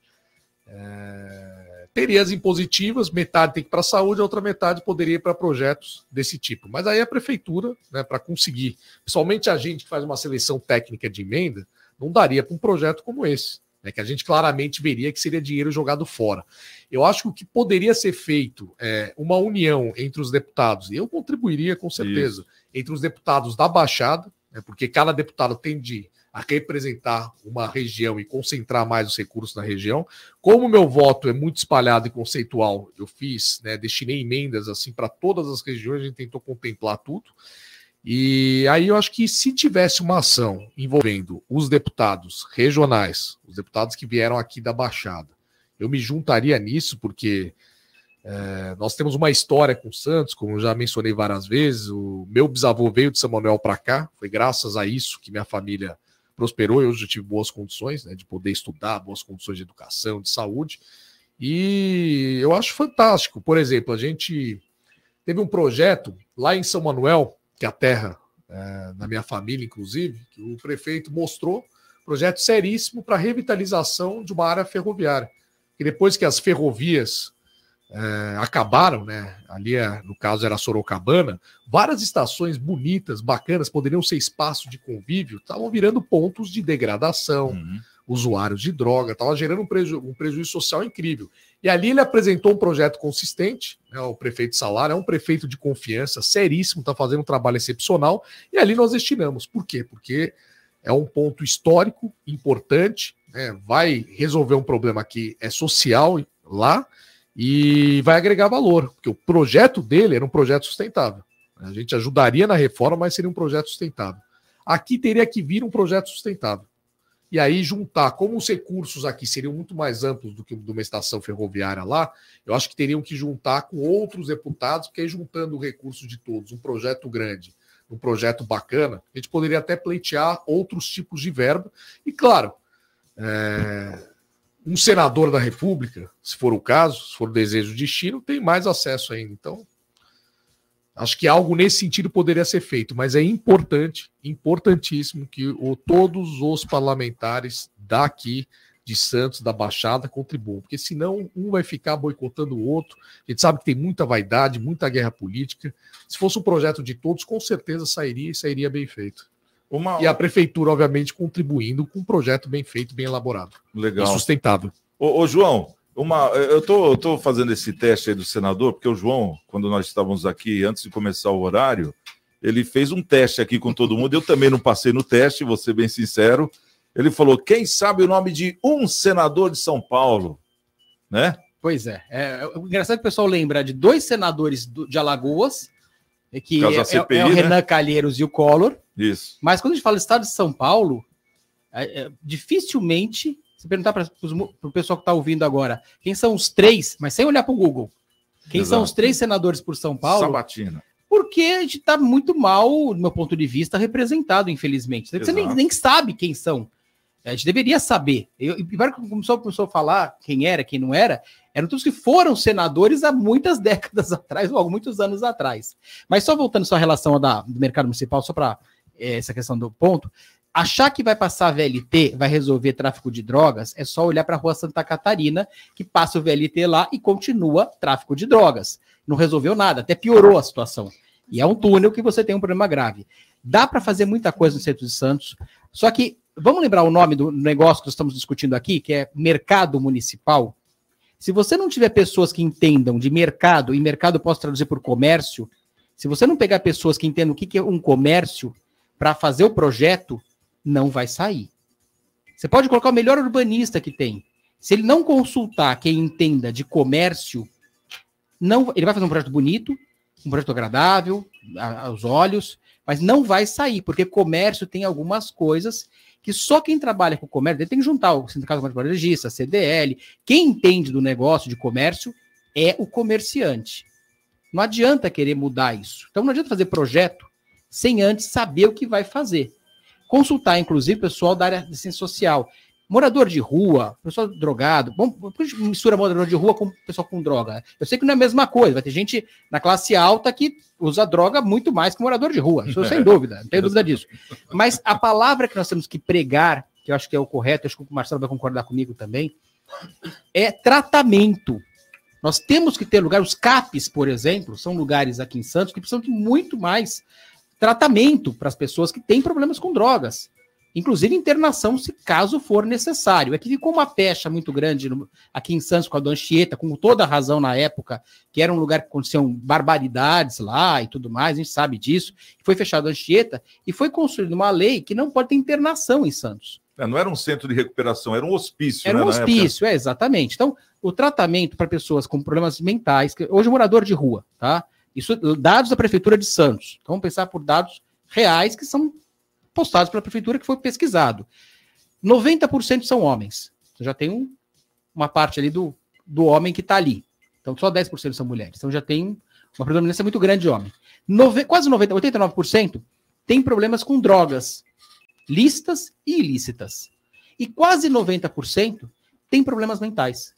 [SPEAKER 9] É, teria as impositivas, metade tem que ir para a saúde, a outra metade poderia ir para projetos desse tipo. Mas aí a prefeitura, né, para conseguir, principalmente a gente que faz uma seleção técnica de emenda, não daria para um projeto como esse. Né, que a gente claramente veria que seria dinheiro jogado fora. Eu acho que o que poderia ser feito é uma união entre os deputados, e eu contribuiria com certeza, Isso entre os deputados da Baixada, né, porque cada deputado tende a representar uma região e concentrar mais os recursos na região. Como meu voto é muito espalhado e conceitual, eu fiz, né, destinei emendas assim para todas as regiões, a gente tentou contemplar tudo. E aí eu acho que se tivesse uma ação envolvendo os deputados regionais, os deputados que vieram aqui da Baixada, eu me juntaria nisso, porque é, nós temos uma história com o Santos, como já mencionei várias vezes. O meu bisavô veio de São Manuel para cá, foi graças a isso que minha família prosperou e hoje eu tive boas condições né, de poder estudar, boas condições de educação, de saúde. E eu acho fantástico. Por exemplo, a gente teve um projeto lá em São Manuel, que é a terra é, minha família, inclusive, que o prefeito mostrou projeto seríssimo para revitalização de uma área ferroviária. E depois que as ferrovias é, acabaram, né? Ali, é, no caso, era Sorocabana, várias estações bonitas, bacanas, poderiam ser espaço de convívio, estavam virando pontos de degradação, uhum. usuários de droga, estava gerando um, preju um, prejuízo social incrível. E ali ele apresentou um projeto consistente, né, o prefeito Salário é um prefeito de confiança, seríssimo, está fazendo um trabalho excepcional, e ali nós destinamos. Por quê? Porque é um ponto histórico importante, né, vai resolver um problema que é social lá, e vai agregar valor, porque o projeto dele era um projeto sustentável. A gente ajudaria na reforma, mas seria um projeto sustentável. Aqui teria que vir um projeto sustentável. E aí juntar, como os recursos aqui seriam muito mais amplos do que de uma estação ferroviária lá, eu acho que teriam que juntar com outros deputados, porque aí juntando o recurso de todos, um projeto grande, um projeto bacana, a gente poderia até pleitear outros tipos de verba. E claro, é, um senador da República, se for o caso, se for o desejo de destino, tem mais acesso ainda. Então, acho que algo nesse sentido poderia ser feito, mas é importante, importantíssimo que o, todos os parlamentares daqui de Santos, da Baixada, contribuam, porque senão um vai ficar boicotando o outro. A gente sabe que tem muita vaidade, muita guerra política. Se fosse um projeto de todos, com certeza sairia e sairia bem feito. Uma... E a prefeitura, obviamente, contribuindo com um projeto bem feito, bem elaborado.
[SPEAKER 2] Legal.
[SPEAKER 9] E sustentável.
[SPEAKER 2] Ô, ô João, uma, eu tô, tô fazendo esse teste aí do senador, porque o João, quando nós estávamos aqui, antes de começar o horário, ele fez um teste aqui com todo mundo. Eu também não passei no teste, vou ser bem sincero. Ele falou: quem sabe o nome de um senador de São Paulo? Né?
[SPEAKER 6] Pois é. é, é engraçado que o pessoal lembra de dois senadores do, de Alagoas, que é, CPI, é, o né? Renan Calheiros e o Collor.
[SPEAKER 2] Isso.
[SPEAKER 6] Mas quando a gente fala do estado de São Paulo, é, é, dificilmente, se perguntar para o pessoal que está ouvindo agora, quem são os três, mas sem olhar para o Google, quem Exato. são os três senadores por São Paulo?
[SPEAKER 2] Sabatina.
[SPEAKER 6] Porque a gente está muito mal, do meu ponto de vista, representado, infelizmente. Você nem, nem sabe quem são. A gente deveria saber. Eu, e pior que começou, começou a falar quem era, quem não era, eram todos que foram senadores há muitas décadas atrás, ou há muitos anos atrás. Mas só voltando só à relação da, do mercado municipal, só para é, essa questão do ponto, achar que vai passar VLT, vai resolver tráfico de drogas, é só olhar para a rua Santa Catarina, que passa o VLT lá e continua tráfico de drogas. Não resolveu nada, até piorou a situação. E é um túnel que você tem um problema grave. Dá para fazer muita coisa no centro de Santos, só que vamos lembrar o nome do negócio que estamos discutindo aqui, que é mercado municipal. Se você não tiver pessoas que entendam de mercado, e mercado posso traduzir por comércio, se você não pegar pessoas que entendam o que é um comércio para fazer o projeto, não vai sair. Você pode colocar o melhor urbanista que tem. Se ele não consultar quem entenda de comércio, não, ele vai fazer um projeto bonito, um projeto agradável aos olhos, mas não vai sair, porque comércio tem algumas coisas que só quem trabalha com comércio tem que juntar o Sindicato de a CDL. Quem entende do negócio de comércio é o comerciante. Não adianta querer mudar isso. Então não adianta fazer projeto sem antes saber o que vai fazer. Consultar, inclusive, pessoal da área de ciência social. Morador de rua, pessoal drogado, bom, mistura morador de rua com pessoal com droga. Eu sei que não é a mesma coisa, vai ter gente na classe alta que usa droga muito mais que morador de rua, isso sem dúvida, não tenho dúvida disso. Mas a palavra que nós temos que pregar, que eu acho que é o correto, acho que o Marcelo vai concordar comigo também, é tratamento. Nós temos que ter lugar, os CAPs, por exemplo, são lugares aqui em Santos que precisam de muito mais tratamento para as pessoas que têm problemas com drogas inclusive internação se caso for necessário. É que ficou uma pecha muito grande no, aqui em Santos com a Dona Chieta, com toda a razão na época, que era um lugar que aconteciam barbaridades lá e tudo mais, a gente sabe disso. Foi fechado a Anchieta e foi construída uma lei que não pode ter internação em Santos.
[SPEAKER 2] É, não era um centro de recuperação, era um hospício.
[SPEAKER 6] Era
[SPEAKER 2] né,
[SPEAKER 6] um hospício, é, exatamente. Então, o tratamento para pessoas com problemas mentais, hoje morador de rua, tá? Isso, dados da Prefeitura de Santos. Então, vamos pensar por dados reais que são postados pela prefeitura, que foi pesquisado. 90% são homens. Você já tem um, uma parte ali do, do homem que está ali. Então, só 10% são mulheres. Então, já tem uma predominância muito grande de homem. Nove, quase 90%, 89% tem problemas com drogas, lícitas e ilícitas. E quase 90% tem problemas mentais,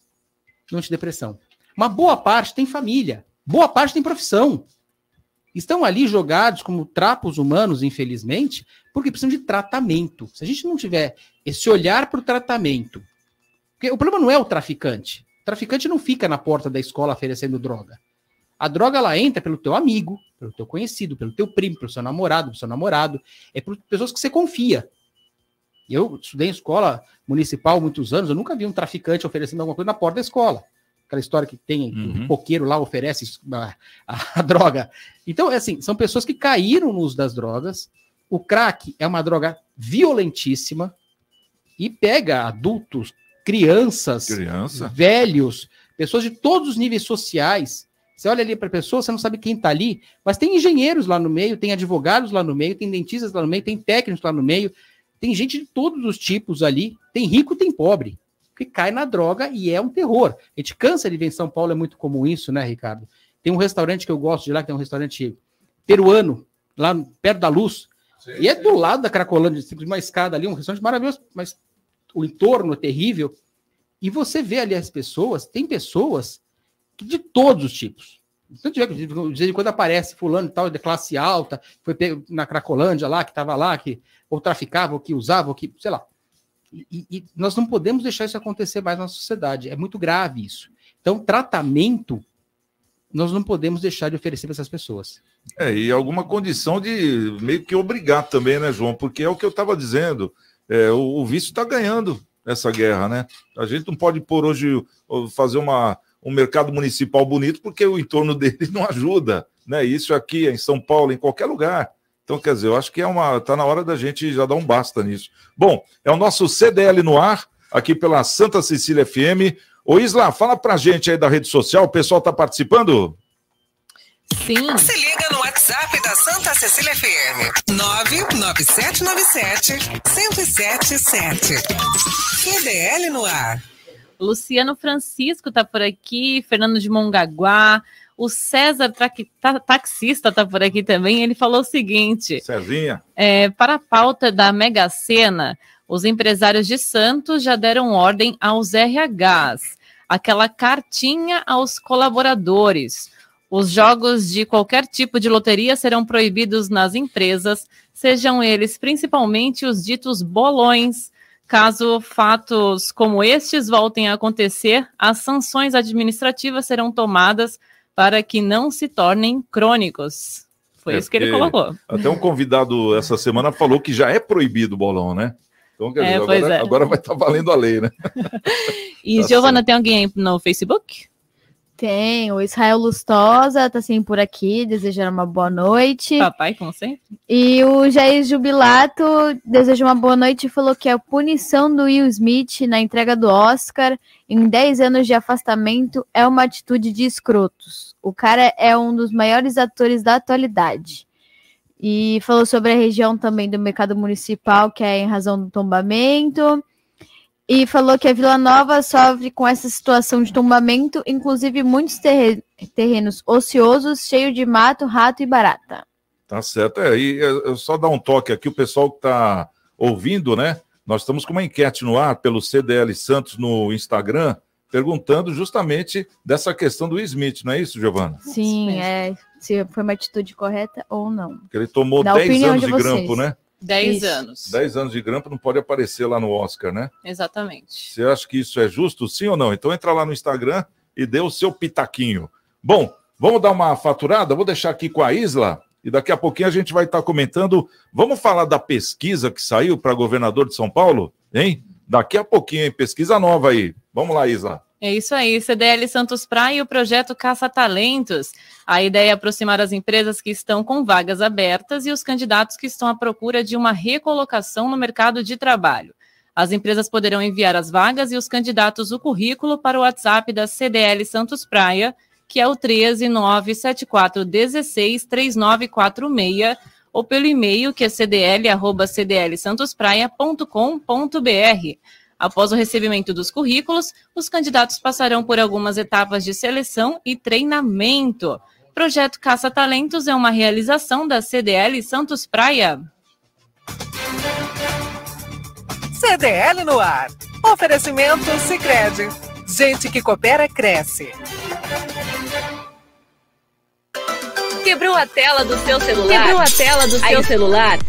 [SPEAKER 6] de depressão. Uma boa parte tem família, boa parte tem profissão estão ali jogados como trapos humanos, infelizmente, porque precisam de tratamento. Se a gente não tiver esse olhar para o tratamento, porque o problema não é o traficante. traficante não fica na porta da escola oferecendo droga. A droga ela entra pelo teu amigo, pelo teu conhecido, pelo teu primo, pelo seu namorado, pelo seu namorado, é por pessoas que você confia. Eu estudei em escola municipal muitos anos, eu nunca vi um traficante oferecendo alguma coisa na porta da escola. Aquela história que tem, uhum. o poqueiro lá oferece a, a, a, droga. Então, é assim, são pessoas que caíram no uso das drogas. O crack é uma droga violentíssima e pega adultos, crianças, Criança. velhos, pessoas de todos os níveis sociais. Você olha ali para a pessoa, você não sabe quem está ali, mas tem engenheiros lá no meio, tem advogados lá no meio, tem dentistas lá no meio, tem técnicos lá no meio, tem gente de todos os tipos ali, tem rico, tem pobre, que cai na droga e é um terror. A gente cansa de ver em São Paulo, é muito comum isso, né, Ricardo? Tem um restaurante que eu gosto de lá, que é um restaurante peruano, lá perto da luz, sim, e é sim. do lado da Cracolândia, tem uma escada ali, um restaurante maravilhoso, mas o entorno é terrível. E você vê ali as pessoas, tem pessoas de todos os tipos. Tiver, de vez em quando aparece fulano e tal, de classe alta, foi na Cracolândia lá, que estava lá, que ou traficava, ou que usava, ou que, sei lá. E, e, nós não podemos deixar isso acontecer mais na sociedade. É muito grave isso. Então, tratamento nós não podemos deixar de oferecer para essas pessoas.
[SPEAKER 2] É, e alguma condição de meio que obrigar também, né, João? Porque é o que eu estava dizendo. É, o, o vício está ganhando essa guerra, né? A gente não pode por hoje fazer uma, um mercado municipal bonito porque o entorno dele não ajuda, né? Isso aqui em São Paulo, em qualquer lugar. Então, quer dizer, eu acho que é uma. Está na hora da gente já dar um basta nisso. Bom, é o nosso CDL no ar, aqui pela Santa Cecília FM. Ô, Isla, fala pra gente aí da rede social, o pessoal está participando?
[SPEAKER 4] Sim. Se liga no WhatsApp da Santa Cecília FM. 99797 1077. CDL no ar.
[SPEAKER 3] Luciano Francisco está por aqui, Fernando de Mongaguá, o César Taxista está por aqui também. Ele falou o seguinte:
[SPEAKER 2] Cezinha.
[SPEAKER 3] É, para a pauta da Mega Sena, os empresários de Santos já deram ordem aos RHs, aquela cartinha aos colaboradores. Os jogos de qualquer tipo de loteria serão proibidos nas empresas, sejam eles principalmente os ditos bolões. Caso fatos como estes voltem a acontecer, as sanções administrativas serão tomadas para que não se tornem crônicos. Foi é, isso que ele colocou.
[SPEAKER 2] Até um convidado essa semana falou que já é proibido o bolão, né? Então, quer é, dizer, agora, é. agora vai estar tá valendo a lei, né?
[SPEAKER 3] e, tá Giovana, tem alguém no Facebook?
[SPEAKER 5] Tem, o Israel Lustosa tá assim por aqui, desejando uma boa noite.
[SPEAKER 3] Papai, como sempre.
[SPEAKER 5] E o Jair Jubilato deseja uma boa noite e falou que a punição do Will Smith na entrega do Oscar em 10 anos de afastamento é uma atitude de escrotos. O cara é um dos maiores atores da atualidade. E falou sobre a região também do mercado municipal, que é em razão do tombamento e falou que a Vila Nova sofre com essa situação de tombamento, inclusive muitos terrenos ociosos, cheios de mato, rato e barata.
[SPEAKER 2] Tá certo. É, e eu só dar um toque aqui, o pessoal que está ouvindo, né? Nós estamos com uma enquete no ar pelo CDL Santos no Instagram, perguntando justamente dessa questão do Smith, não é isso, Giovana?
[SPEAKER 5] Sim, é. Se foi uma atitude correta ou não.
[SPEAKER 2] Porque ele tomou 10 anos de, de grampo, né?
[SPEAKER 3] 10 anos.
[SPEAKER 2] 10 anos de grampo não pode aparecer lá no Oscar, né?
[SPEAKER 3] Exatamente.
[SPEAKER 2] Você acha que isso é justo, sim ou não? Então entra lá no Instagram e dê o seu pitaquinho. Bom, vamos dar uma faturada? Vou deixar aqui com a Isla e daqui a pouquinho a gente vai estar comentando. Vamos falar da pesquisa que saiu para governador de São Paulo? Hein? Daqui a pouquinho, hein? Pesquisa nova aí. Vamos lá, Isla.
[SPEAKER 3] É isso aí, CDL Santos Praia e o projeto Caça Talentos. A ideia é aproximar as empresas que estão com vagas abertas e os candidatos que estão à procura de uma recolocação no mercado de trabalho. As empresas poderão enviar as vagas e os candidatos o currículo para o WhatsApp da CDL Santos Praia, que é o 13974163946, ou pelo e-mail que é cdl@cdlsantospraia.com.br. Após o recebimento dos currículos, os candidatos passarão por algumas etapas de seleção e treinamento. Projeto Caça Talentos é uma realização da CDL Santos Praia.
[SPEAKER 4] CDL no ar. Oferecimento Sicredi. Gente que coopera cresce.
[SPEAKER 3] Quebrou a tela do seu celular? Quebrou a tela do seu celular?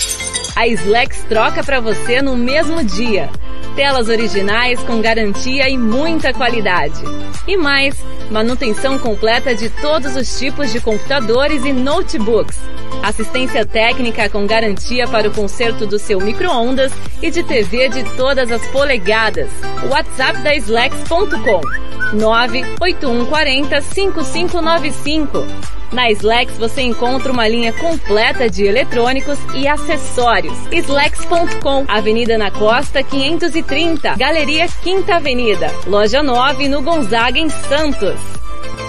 [SPEAKER 3] A Slex troca para você no mesmo dia. Telas originais com garantia e muita qualidade. E mais, manutenção completa de todos os tipos de computadores e notebooks. Assistência técnica com garantia para o conserto do seu micro-ondas e de TV de todas as polegadas. WhatsApp da Slex.com 98140 5595. Na Slex você encontra uma linha completa de eletrônicos e acessórios. Slex.com, Avenida na Costa 530, Galeria Quinta Avenida, Loja 9 no Gonzaga em Santos.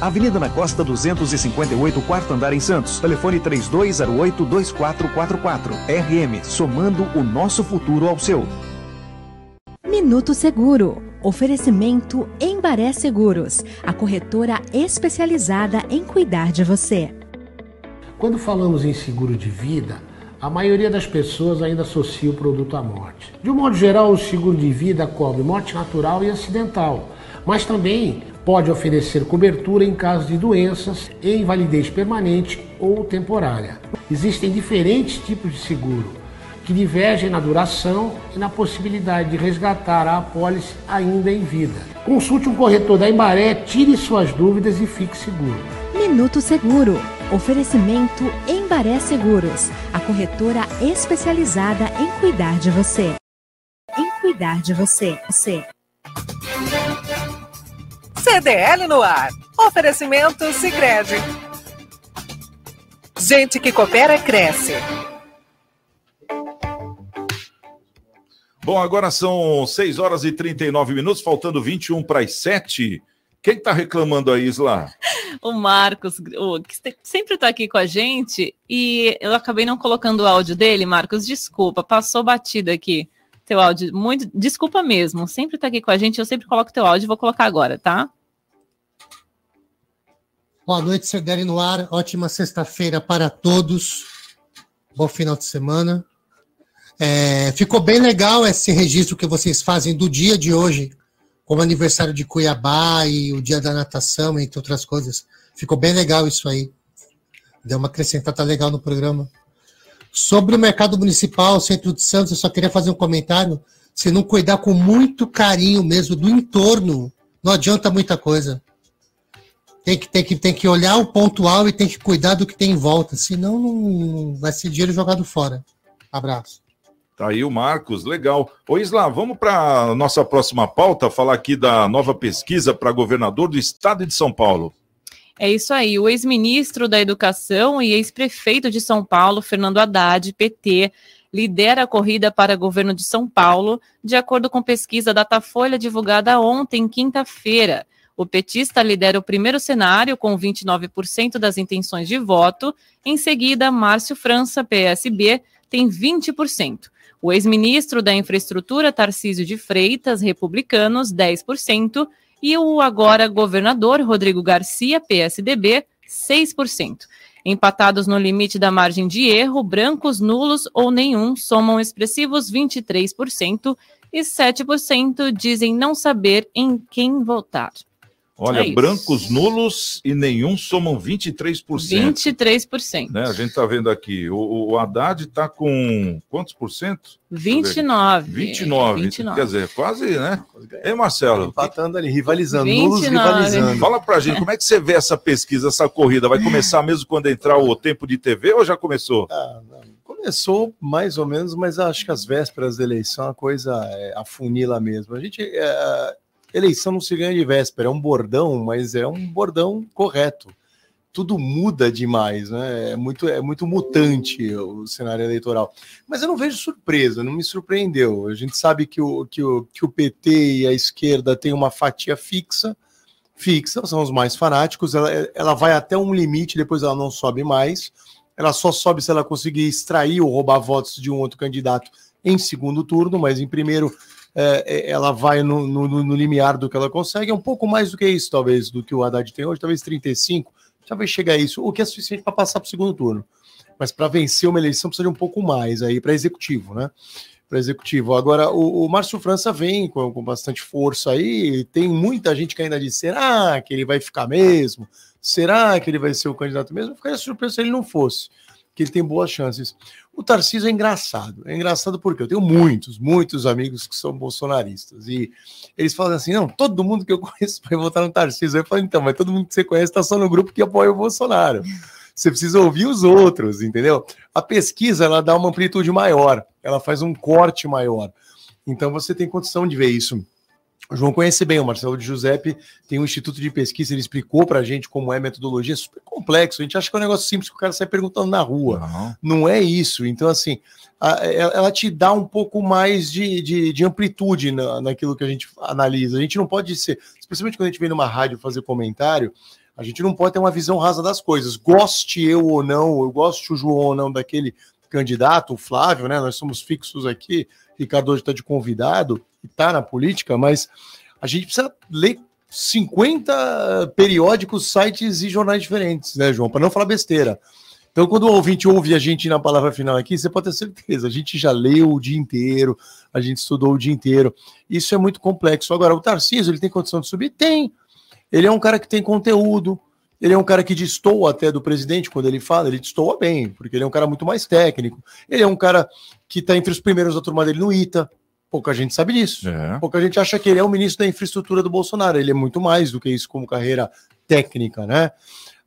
[SPEAKER 10] Avenida na Costa 258, quarto andar em Santos. Telefone 3208-2444. RM, somando o nosso futuro ao seu.
[SPEAKER 11] Minuto Seguro. Oferecimento Embaré Seguros, a corretora especializada em cuidar de você.
[SPEAKER 8] Quando falamos em seguro de vida, a maioria das pessoas ainda associa o produto à morte. De um modo geral, o seguro de vida cobre morte natural e acidental, mas também pode oferecer cobertura em caso de doenças e invalidez permanente ou temporária. Existem diferentes tipos de seguro que divergem na duração e na possibilidade de resgatar a apólice ainda em vida. Consulte um corretor da Embaré, tire suas dúvidas e fique seguro.
[SPEAKER 11] Minuto Seguro. Oferecimento Embaré Seguros, a corretora especializada em cuidar de você. Em cuidar de você. você.
[SPEAKER 4] CDL no ar. Oferecimento Sicredi. Gente que coopera cresce.
[SPEAKER 2] Bom, agora são 6 horas e 39 minutos, faltando 21 para as 7. Quem está reclamando aí, Isla?
[SPEAKER 3] O Marcos, o, que sempre está aqui com a gente, e eu acabei não colocando o áudio dele, Marcos, desculpa, passou batido aqui teu áudio. Muito, desculpa mesmo, sempre está aqui com a gente, eu sempre coloco teu áudio, vou colocar agora, tá?
[SPEAKER 12] Boa noite, Cerderi no ar. Ótima sexta-feira para todos. Bom final de semana. É, ficou bem legal esse registro que vocês fazem do dia de hoje, como aniversário de Cuiabá e o dia da natação, entre outras coisas. Ficou bem legal isso aí. Deu uma acrescentada legal no programa. Sobre o mercado municipal, centro de Santos, eu só queria fazer um comentário. Se não cuidar com muito carinho mesmo do entorno, não adianta muita coisa. Tem que, tem, que, tem que olhar o pontual e tem que cuidar do que tem em volta, senão não vai ser dinheiro jogado fora. Abraço.
[SPEAKER 2] Tá aí o Marcos, legal. Ô Isla, vamos para nossa próxima pauta, falar aqui da nova pesquisa para governador do estado de São Paulo.
[SPEAKER 3] É isso aí. O ex-ministro da Educação e ex-prefeito de São Paulo, Fernando Haddad, PT, lidera a corrida para governo de São Paulo, de acordo com pesquisa Datafolha divulgada ontem, quinta-feira. O petista lidera o primeiro cenário com 29% das intenções de voto. Em seguida, Márcio França, PSB, tem 20%. O ex-ministro da Infraestrutura, Tarcísio de Freitas, republicanos, 10%. E o agora governador, Rodrigo Garcia, PSDB, 6%. Empatados no limite da margem de erro, brancos, nulos ou nenhum somam expressivos 23% e 7% dizem não saber em quem votar.
[SPEAKER 2] Olha, é brancos nulos e nenhum somam 23%.
[SPEAKER 3] 23%.
[SPEAKER 2] Né? A gente está vendo aqui. O, o Haddad está com quantos por cento?
[SPEAKER 3] 29.
[SPEAKER 2] 29. 29. Quer dizer, quase, né? Ei, Marcelo?
[SPEAKER 7] Empatando ali, rivalizando. 29. Nulos rivalizando.
[SPEAKER 2] Fala pra gente, como é que você vê essa pesquisa, essa corrida? Vai começar mesmo quando entrar o tempo de TV ou já começou? Ah,
[SPEAKER 7] começou mais ou menos, mas acho que as vésperas da eleição a coisa é, afunila mesmo. A gente. É, Eleição não se ganha de véspera, é um bordão, mas é um bordão correto. Tudo muda demais, né? É muito, é muito mutante o cenário eleitoral. Mas eu não vejo surpresa, não me surpreendeu. A gente sabe que o, que o, que o PT e a esquerda têm uma fatia fixa, fixa, são os mais fanáticos. Ela, ela vai até um limite, depois ela não sobe mais. Ela só sobe se ela conseguir extrair ou roubar votos de um outro candidato em segundo turno, mas em primeiro é, é, ela vai no, no, no, limiar do que ela consegue, é um pouco mais do que isso, talvez, do que o Haddad tem hoje, talvez 35, talvez chegue a isso, o que é suficiente para passar para o segundo turno. Mas para vencer uma eleição precisa de um pouco mais aí para executivo, né? Para executivo. Agora, o, o Márcio França vem com, com bastante força aí, tem muita gente que ainda diz: será que ele vai ficar mesmo? Será que ele vai ser o candidato mesmo? Eu ficaria surpreso se ele não fosse, que ele tem boas chances. O Tarcísio é engraçado. É engraçado porque eu tenho muitos, muitos amigos que são bolsonaristas. E eles falam assim: não, todo mundo que eu conheço vai votar no Tarcísio. Eu falo, então, mas todo mundo que você conhece está só no grupo que apoia o Bolsonaro. Você precisa ouvir os outros, entendeu? A pesquisa ela dá uma amplitude maior, ela faz um corte maior. Então você tem condição de ver isso o João conhece bem, o Marcelo de Giuseppe tem um instituto de pesquisa, ele explicou para a gente como é a metodologia, super complexo. A gente acha que é um negócio simples que o cara sai perguntando na rua. Não, Não é isso. Então, assim, a, ela te dá um pouco mais de, de, de amplitude na, naquilo que a gente analisa. A gente não pode ser, especialmente quando a gente vem numa rádio fazer comentário, a gente não pode ter uma visão rasa das coisas. Goste eu ou não, eu goste o João ou não daquele candidato, o Flávio, né? Nós somos fixos aqui. Ricardo hoje está de convidado e está na política, mas a gente precisa ler 50 periódicos, sites e jornais diferentes, né, João? Para não falar besteira. Então, quando o ouvinte ouve a gente na palavra final aqui, você pode ter certeza, a gente já leu o dia inteiro, a gente estudou o dia inteiro. Isso é muito complexo. Agora, o Tarcísio, ele tem condição de subir? Tem. Ele é um cara que tem conteúdo, ele é um cara que destoa até do presidente quando ele fala, ele destoa bem, porque ele é um cara muito mais técnico. Ele é um cara que está entre os primeiros da turma dele no ITA. Pouca gente sabe disso. É. Pouca gente acha que ele é o ministro da infraestrutura do Bolsonaro. Ele é muito mais do que isso como carreira técnica, né?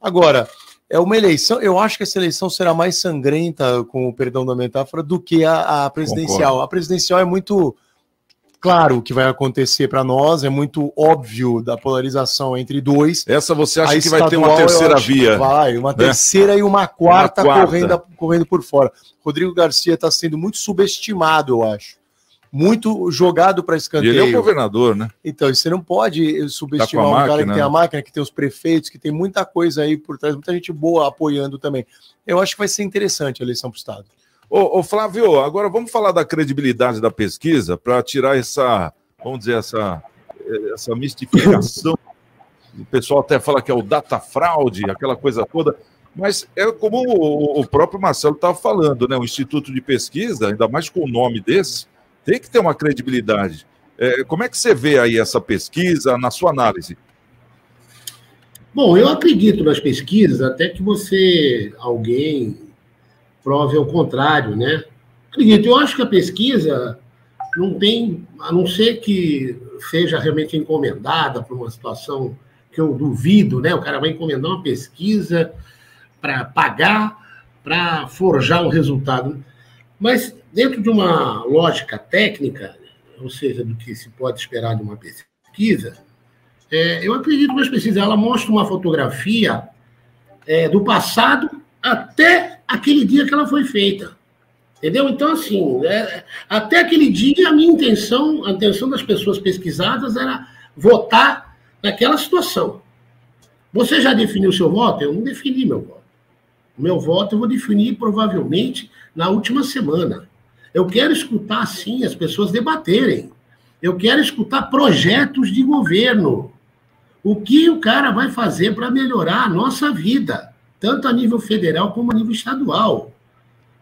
[SPEAKER 7] Agora, é uma eleição. Eu acho que essa eleição será mais sangrenta, com o perdão da metáfora, do que a, a presidencial. Concordo. A presidencial é muito claro o que vai acontecer para nós, é muito óbvio da polarização entre dois.
[SPEAKER 2] Essa você acha a que vai ter uma terceira via?
[SPEAKER 7] Vai, uma né? terceira e uma quarta, uma quarta, Correndo, correndo por fora. Rodrigo Garcia está sendo muito subestimado, eu acho. Muito jogado para escanteio.
[SPEAKER 2] E ele é o governador, né?
[SPEAKER 7] Então, você não pode subestimar tá um máquina, cara que tem a máquina, que tem os prefeitos, que tem muita coisa aí por trás, muita gente boa apoiando também. Eu acho que vai ser interessante a eleição para o Estado.
[SPEAKER 2] Ô, ô, Flávio, agora vamos falar da credibilidade da pesquisa para tirar essa, vamos dizer, essa, essa mistificação. o pessoal até fala que é o data fraude, aquela coisa toda. Mas é como o, próprio Marcelo estava falando, né? O Instituto de Pesquisa, ainda mais com o nome desse, tem que ter uma credibilidade. É, como é que você vê aí essa pesquisa na sua análise?
[SPEAKER 8] Bom, eu acredito nas pesquisas até que você, alguém, prove ao contrário, né? Acredito, eu acho que a pesquisa não tem, a não ser que seja realmente encomendada por uma situação que eu duvido, né? O cara vai encomendar uma pesquisa para pagar, para forjar um resultado. Mas dentro de uma lógica técnica, ou seja, do que se pode esperar de uma pesquisa, é, eu acredito que a pesquisa ela mostra uma fotografia é, do passado até aquele dia que ela foi feita. Entendeu? Então, assim, é, até aquele dia, a minha intenção, a intenção das pessoas pesquisadas era votar naquela situação. Você já definiu seu voto? Eu não defini meu voto. O meu voto eu vou definir provavelmente na última semana. Eu quero escutar, sim, as pessoas debaterem. Eu quero escutar projetos de governo. O que o cara vai fazer para melhorar a nossa vida? Tanto a nível federal como a nível estadual.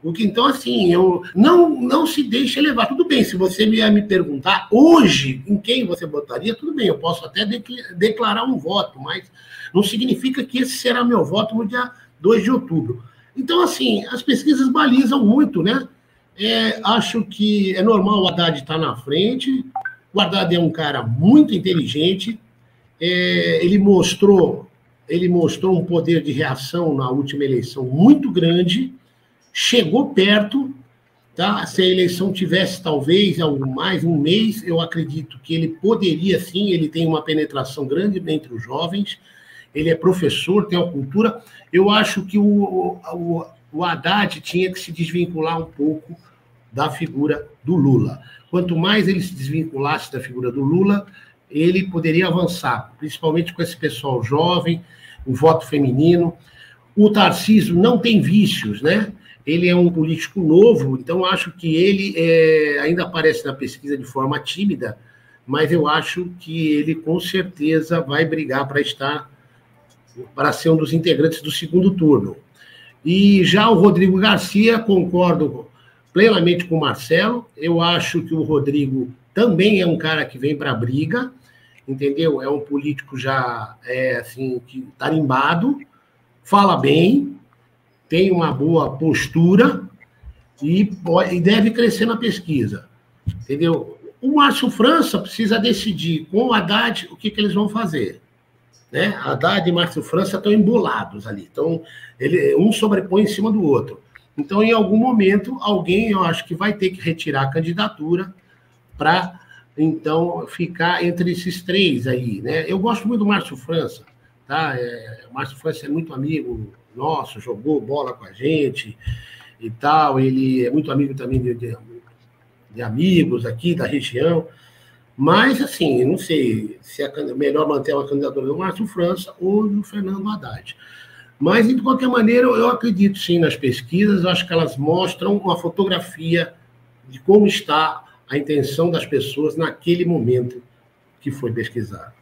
[SPEAKER 8] O que então, assim, eu não, não se deixe levar. Tudo bem, se você me, me perguntar hoje em quem você votaria, tudo bem, eu posso até declarar um voto, mas não significa que esse será meu voto no dia 2 de outubro. Então, assim, as pesquisas balizam muito, né? É, acho que é normal o Haddad estar na frente. O Haddad é um cara muito inteligente. É, ele mostrou ele mostrou um poder de reação na última eleição muito grande, chegou perto, tá? Se a eleição tivesse talvez algo mais um mês, eu acredito que ele poderia sim, ele tem uma penetração grande entre os jovens, ele é professor, tem uma cultura. Eu acho que o, o, o Haddad tinha que se desvincular um pouco da figura do Lula. Quanto mais ele se desvinculasse da figura do Lula, ele poderia avançar, principalmente com esse pessoal jovem, o voto feminino. O Tarcísio não tem vícios, né? ele é um político novo, então acho que ele é, ainda aparece na pesquisa de forma tímida, mas eu acho que ele com certeza vai brigar para estar, para ser um dos integrantes do segundo turno. E já o Rodrigo Garcia, concordo plenamente com o Marcelo, eu acho que o Rodrigo também é um cara que vem para a briga, entendeu? É um político já, é, assim, que tarimbado, fala bem, tem uma boa postura e, pode, e deve crescer na pesquisa, entendeu? O Márcio França precisa decidir com o Haddad o que, que eles vão fazer. Né? Haddad e Márcio França estão embolados ali. Então, ele, um sobrepõe em cima do outro. Então, em algum momento, alguém, eu acho que vai ter que retirar a candidatura para, então, ficar entre esses três aí. Né? Eu gosto muito do Márcio França. Tá? É, o Márcio França é muito amigo nosso, jogou bola com a gente e tal. Ele é muito amigo também de, de, de amigos aqui da região. Mas, assim, não sei se é melhor manter uma candidatura do Márcio França ou do Fernando Haddad. Mas, de qualquer maneira, eu acredito sim nas pesquisas, eu acho que elas mostram uma fotografia de como está a intenção das pessoas naquele momento que foi pesquisado.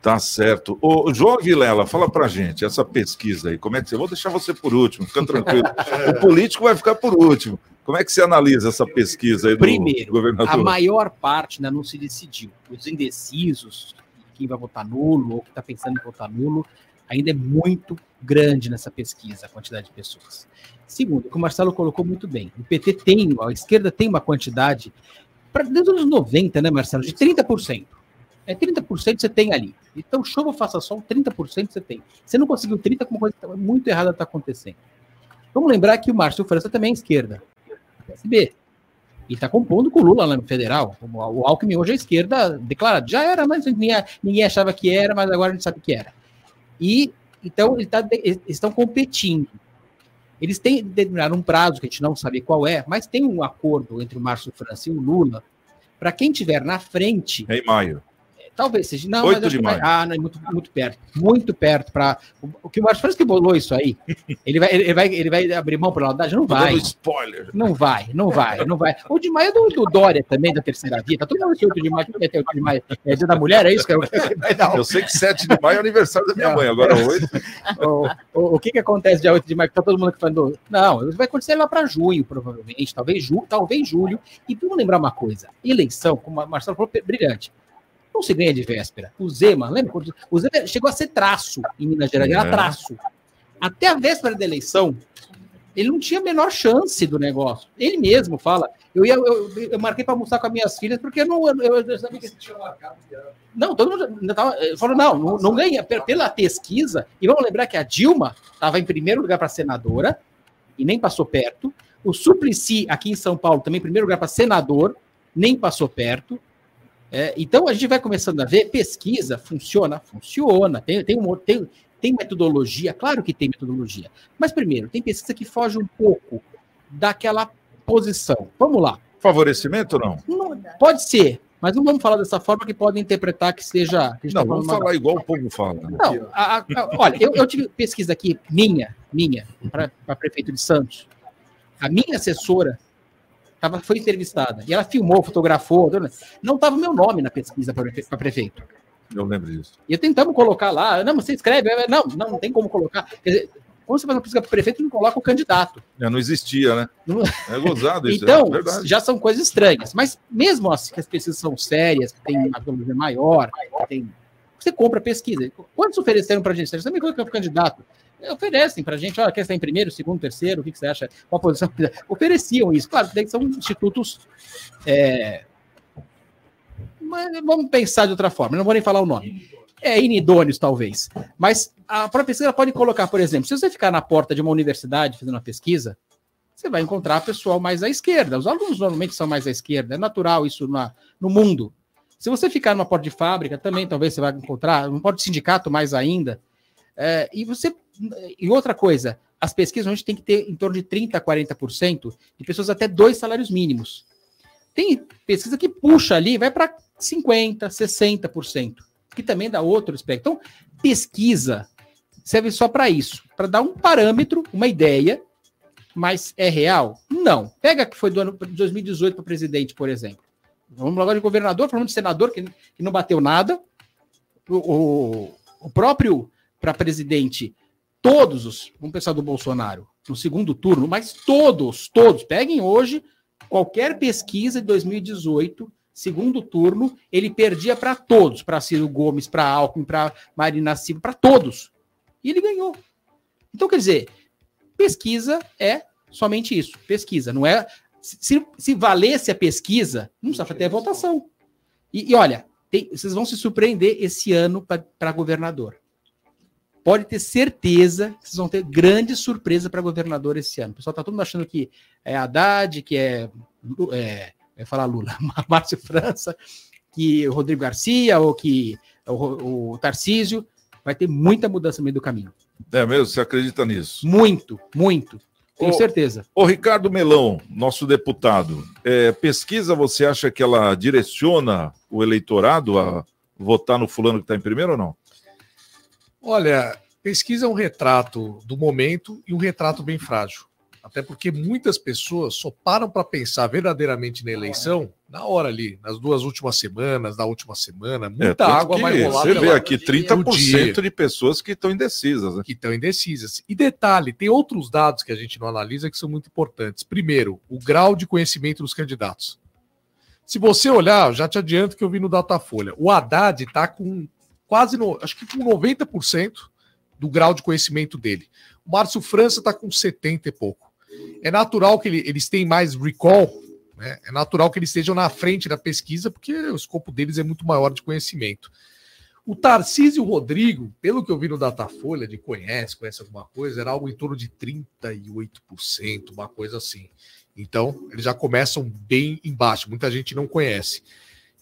[SPEAKER 2] Tá certo. O João Vilela, fala pra gente, essa pesquisa aí, como é que você. Vou deixar você por último, fica tranquilo. o político vai ficar por último. Como é que você analisa essa pesquisa aí do
[SPEAKER 6] Primeiro, governador? A maior parte ainda não se decidiu. Os indecisos, quem vai votar nulo ou que está pensando em votar nulo, ainda é muito grande nessa pesquisa, a quantidade de pessoas. Segundo, o que o Marcelo colocou muito bem, o PT tem, a esquerda tem uma quantidade, desde os anos 90, né, Marcelo, de 30%. É 30% você tem ali. Então, chova, faça sol, 30% você tem. Você não conseguiu 30%, alguma coisa tá muito errada está acontecendo. Vamos lembrar que o Márcio França também é esquerda. PSB. E está compondo com o Lula lá no federal. O Alckmin hoje é esquerda declarado. Já era, mas ninguém, ninguém achava que era, mas agora a gente sabe que era. E então ele tá, eles estão competindo. Eles têm determinado um prazo que a gente não sabe qual é, mas tem um acordo entre o Márcio França e o Lula para quem tiver na frente.
[SPEAKER 2] Em maio.
[SPEAKER 6] Talvez seja. Não, 8 de maio. Ah, não, é muito, muito perto. Muito perto. Pra, o, que o Márcio que bolou isso aí, ele vai, ele vai, ele vai abrir mão para a? Não vai.
[SPEAKER 2] spoiler.
[SPEAKER 6] Não vai, não vai, não vai. O de maio é do, do Dória também, da terceira via. Tá todo mundo 8 de maio. Tudo bem, 8 de maio. É dia da mulher, é isso que eu,
[SPEAKER 2] vai dar. Eu sei que 7 de maio é aniversário da minha não. mãe, agora 8.
[SPEAKER 6] o, o, o que, que acontece dia 8 de maio? Que tá todo mundo falando. Não, vai acontecer lá para junho, provavelmente. Talvez, ju, talvez julho. E vamos lembrar uma coisa: eleição, como o Marcelo falou, brilhante não se ganha de véspera. O Zema, lembra? O Zema chegou a ser traço em Minas Gerais, era é. traço. Até a véspera da eleição, ele não tinha a menor chance do negócio. Ele mesmo fala. Eu, ia, eu, eu marquei para almoçar com as minhas filhas, porque eu não. Eu, eu sabia que tinha marcado. Não, todo mundo tava, falou: não, não, não ganha. Pela pesquisa, e vamos lembrar que a Dilma estava em primeiro lugar para senadora, e nem passou perto. O Suplicy, aqui em São Paulo, também em primeiro lugar para senador, nem passou perto. É, então a gente vai começando a ver, pesquisa funciona? Funciona. Tem, tem, um, tem, tem metodologia, claro que tem metodologia. Mas primeiro, tem pesquisa que foge um pouco daquela posição. Vamos lá.
[SPEAKER 2] Favorecimento não?
[SPEAKER 6] não pode ser, mas não vamos falar dessa forma que podem interpretar que seja. Que
[SPEAKER 2] não, tá vamos falar igual o povo fala.
[SPEAKER 6] Não, a, a, olha, eu, eu, tive pesquisa aqui, minha, minha, para prefeito de Santos. A minha assessora Tava, foi entrevistada. E ela filmou, fotografou. Não estava meu nome na pesquisa para prefeito.
[SPEAKER 2] Eu lembro disso.
[SPEAKER 6] E tentamos colocar lá. Não, você escreve. Não, não, não tem como colocar. Quer dizer, quando você faz uma pesquisa para prefeito, não coloca o candidato.
[SPEAKER 2] Já não existia, né? Não... É gozado
[SPEAKER 6] isso. então, é já são coisas estranhas. Mas mesmo assim, que as pesquisas são sérias, que tem uma metodologia maior, tem... você compra pesquisa. Quantos ofereceram para a gente? Você também coloca o candidato oferecem para a gente, olha, quer estar em primeiro, segundo, terceiro, o que, que você acha? Qual posição? Ofereciam isso. Claro, que são institutos. É... Mas vamos pensar de outra forma, não vou nem falar o nome. É inidôneos, talvez. Mas a própria pesquisa pode colocar, por exemplo, se você ficar na porta de uma universidade fazendo uma pesquisa, você vai encontrar pessoal mais à esquerda. Os alunos normalmente são mais à esquerda, é natural isso na, no mundo. Se você ficar numa porta de fábrica, também talvez você vai encontrar, numa porta de sindicato mais ainda. É, e você e outra coisa, as pesquisas a gente tem que ter em torno de 30% a 40% de pessoas até dois salários mínimos. Tem pesquisa que puxa ali, vai para 50%, 60%, que também dá outro aspecto. Então, pesquisa serve só para isso, para dar um parâmetro, uma ideia, Mas é real? Não. Pega que foi do ano de 2018 para presidente, por exemplo. Vamos agora de governador, falando de senador que, que não bateu nada. O, o, o próprio para presidente, todos os, vamos pensar do Bolsonaro, no segundo turno, mas todos, todos, peguem hoje qualquer pesquisa de 2018, segundo turno, ele perdia para todos, para Ciro Gomes, para Alckmin, para Marina Silva, para todos. E ele ganhou. Então, quer dizer, pesquisa é somente isso, pesquisa, não é se, se valesse a pesquisa, não precisa ter votação. E, e olha, tem, vocês vão se surpreender esse ano para governador. Pode ter certeza que vocês vão ter grande surpresa para governador esse ano. O pessoal está todo mundo achando que é Haddad, que é, é vai falar Lula, Márcio França, que o Rodrigo Garcia ou que o, o Tarcísio. Vai ter muita mudança no meio do caminho.
[SPEAKER 2] É mesmo? Você acredita nisso?
[SPEAKER 6] Muito, muito. Tenho certeza.
[SPEAKER 2] Ô, Ricardo Melão, nosso deputado, é, pesquisa, você acha que ela direciona o eleitorado a votar no fulano que está em primeiro ou não?
[SPEAKER 9] Olha, pesquisa é um retrato do momento e um retrato bem frágil. Até porque muitas pessoas só param para pensar verdadeiramente na eleição na hora ali, nas duas últimas semanas, na última semana. Muita
[SPEAKER 2] É,
[SPEAKER 9] água vai rolar.
[SPEAKER 2] Você vê aqui
[SPEAKER 9] no
[SPEAKER 2] 30%
[SPEAKER 9] dia.
[SPEAKER 2] de pessoas que estão indecisas. Né?
[SPEAKER 9] que estão indecisas. E detalhe, tem outros dados que a gente não analisa que são muito importantes. Primeiro, o grau de conhecimento dos candidatos. Se você olhar, já te adianto que eu vi no Datafolha, o Haddad está com quase, no, acho que com 90% do grau de conhecimento dele. O Márcio França está com 70 e pouco. É natural que ele- eles tenham mais recall, né? é natural que eles estejam na frente da pesquisa, porque o escopo deles é muito maior de conhecimento. O Tarcísio Rodrigo, pelo que eu vi no Datafolha, de conhece, conhece alguma coisa, era algo em torno de 38%, uma coisa assim. Então, eles já começam bem embaixo, muita gente não conhece.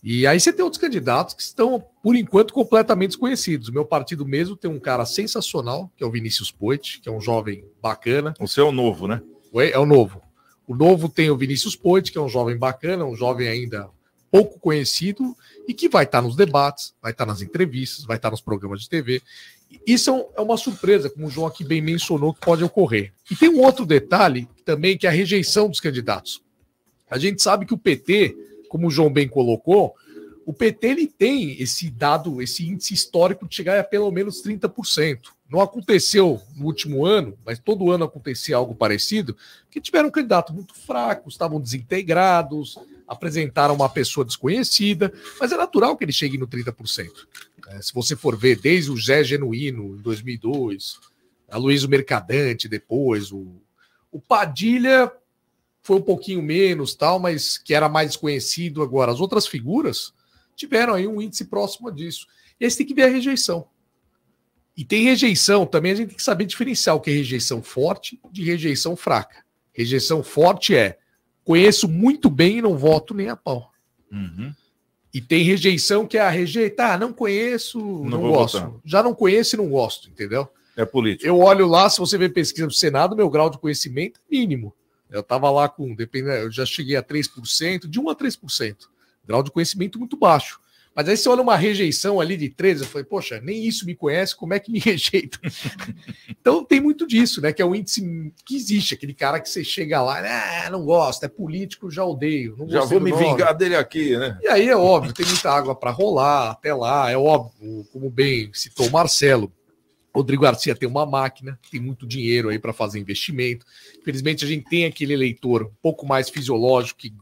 [SPEAKER 9] E aí você tem outros candidatos que estão, por enquanto, completamente desconhecidos. O meu partido mesmo tem um cara sensacional, que é o Vinícius Poit, que é um jovem bacana.
[SPEAKER 2] O seu é o novo, né?
[SPEAKER 9] Oi, É o novo. O novo tem o Vinícius Poit, que é um jovem bacana, um jovem ainda pouco conhecido e que vai estar nos debates, vai estar nas entrevistas, vai estar nos programas de TV. Isso é é uma surpresa, como o João aqui bem mencionou, que pode ocorrer. E tem um outro detalhe também, que é a rejeição dos candidatos. A gente sabe que o PT, como o João bem colocou, o PT ele tem esse dado, esse índice histórico de chegar a pelo menos 30%. Não aconteceu no último ano, mas todo ano acontecia algo parecido, que tiveram um candidato muito fracos, estavam desintegrados, apresentaram uma pessoa desconhecida, mas é natural que ele chegue no 30%. É, se você for ver, desde o Zé Genuíno, em 2002, a Luísa Mercadante depois, o, o Padilha foi um pouquinho menos, tal, mas que era mais desconhecido agora. As outras figuras tiveram aí um índice próximo disso. E aí você tem que ver a rejeição. E tem rejeição, também a gente tem que saber diferenciar o que é rejeição forte de rejeição fraca. Rejeição forte é conheço muito bem e não voto nem a pau.
[SPEAKER 2] Uhum.
[SPEAKER 9] E tem rejeição que é a rejeitar, ah, não conheço, não,
[SPEAKER 2] vou
[SPEAKER 9] gosto.
[SPEAKER 2] votar.
[SPEAKER 9] Já não conheço e não gosto, entendeu?
[SPEAKER 2] É político.
[SPEAKER 9] Eu olho lá, se você vê pesquisa do Senado, meu grau de conhecimento é mínimo. Eu estava lá com, dependendo, eu já cheguei a 3%, de 1 a 3%. Grau de conhecimento muito baixo. Mas aí você olha uma rejeição ali de 13, eu falei, poxa, nem isso me conhece, como é que me rejeita? então tem muito disso, né? Que é o índice que existe, aquele cara que você chega lá, ah, não gosto, é político, já odeio.
[SPEAKER 2] Já vou me
[SPEAKER 9] nome."
[SPEAKER 2] vingar dele aqui, né?
[SPEAKER 9] E aí é óbvio, tem muita água para rolar até lá, é óbvio, como bem citou o Marcelo. Rodrigo Garcia tem uma máquina, tem muito dinheiro aí para fazer investimento. Infelizmente, a gente tem aquele eleitor um pouco mais fisiológico que,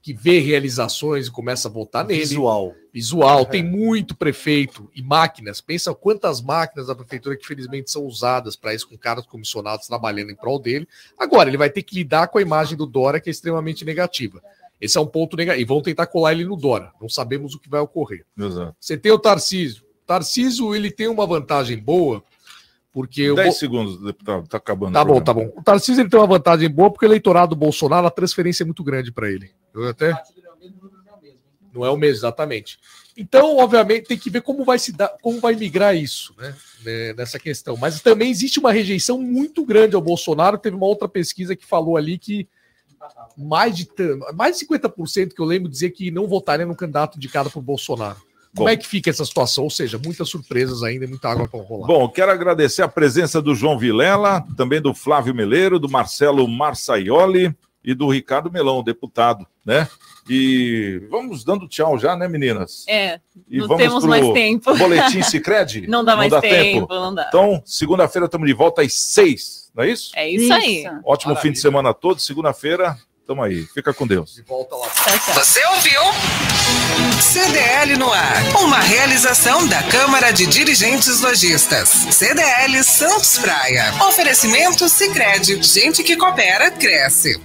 [SPEAKER 9] que vê realizações e começa a votar nele.
[SPEAKER 7] Visual.
[SPEAKER 9] Visual, tem muito prefeito e máquinas. Pensa quantas máquinas da prefeitura que felizmente são usadas para isso, com caras comissionados trabalhando em prol dele. Agora, ele vai ter que lidar com a imagem do Dória, que é extremamente negativa. Esse é um ponto negativo. E vão tentar colar ele no Dória. Não sabemos o que vai ocorrer.
[SPEAKER 2] Exato.
[SPEAKER 9] Você tem o Tarcísio. Tarcísio, ele tem uma vantagem boa, porque... o
[SPEAKER 2] 10
[SPEAKER 9] Bo-
[SPEAKER 2] segundos, deputado, tá acabando.
[SPEAKER 9] Tá bom, tá bom. O Tarcísio ele tem uma vantagem boa porque o eleitorado do Bolsonaro, a transferência é muito grande para ele. Eu até. Não é o mesmo, exatamente. Então, obviamente, tem que ver como vai se dar, como vai migrar isso, né? né, Nessa questão. Mas também existe uma rejeição muito grande ao Bolsonaro. Teve uma outra pesquisa que falou ali que mais de mais de 50% que eu lembro dizer que não votaria no candidato indicado por Bolsonaro. Como
[SPEAKER 2] Bom.
[SPEAKER 9] é que fica essa situação? Ou seja, muitas surpresas ainda e muita água para rolar.
[SPEAKER 2] Bom, quero agradecer a presença do João Vilela, também do Flávio Meleiro, do Marcelo Marsaioli e do Ricardo Melão, deputado, né? E vamos dando tchau já, né, meninas?
[SPEAKER 3] É,
[SPEAKER 2] E
[SPEAKER 3] não
[SPEAKER 2] vamos
[SPEAKER 3] temos mais tempo.
[SPEAKER 2] Boletim Sicredi?
[SPEAKER 3] Não dá mais tempo, não dá.
[SPEAKER 2] Então, segunda-feira estamos de volta às seis, não é isso?
[SPEAKER 3] É isso, aí.
[SPEAKER 2] Ótimo fim de semana todo. Segunda-feira, tamo aí. Fica com Deus.
[SPEAKER 9] Volta lá.
[SPEAKER 4] Você ouviu? CDL no ar. Uma realização da Câmara de Dirigentes Lojistas. CDL Santos Praia. Oferecimento Sicredi. Gente que coopera, cresce.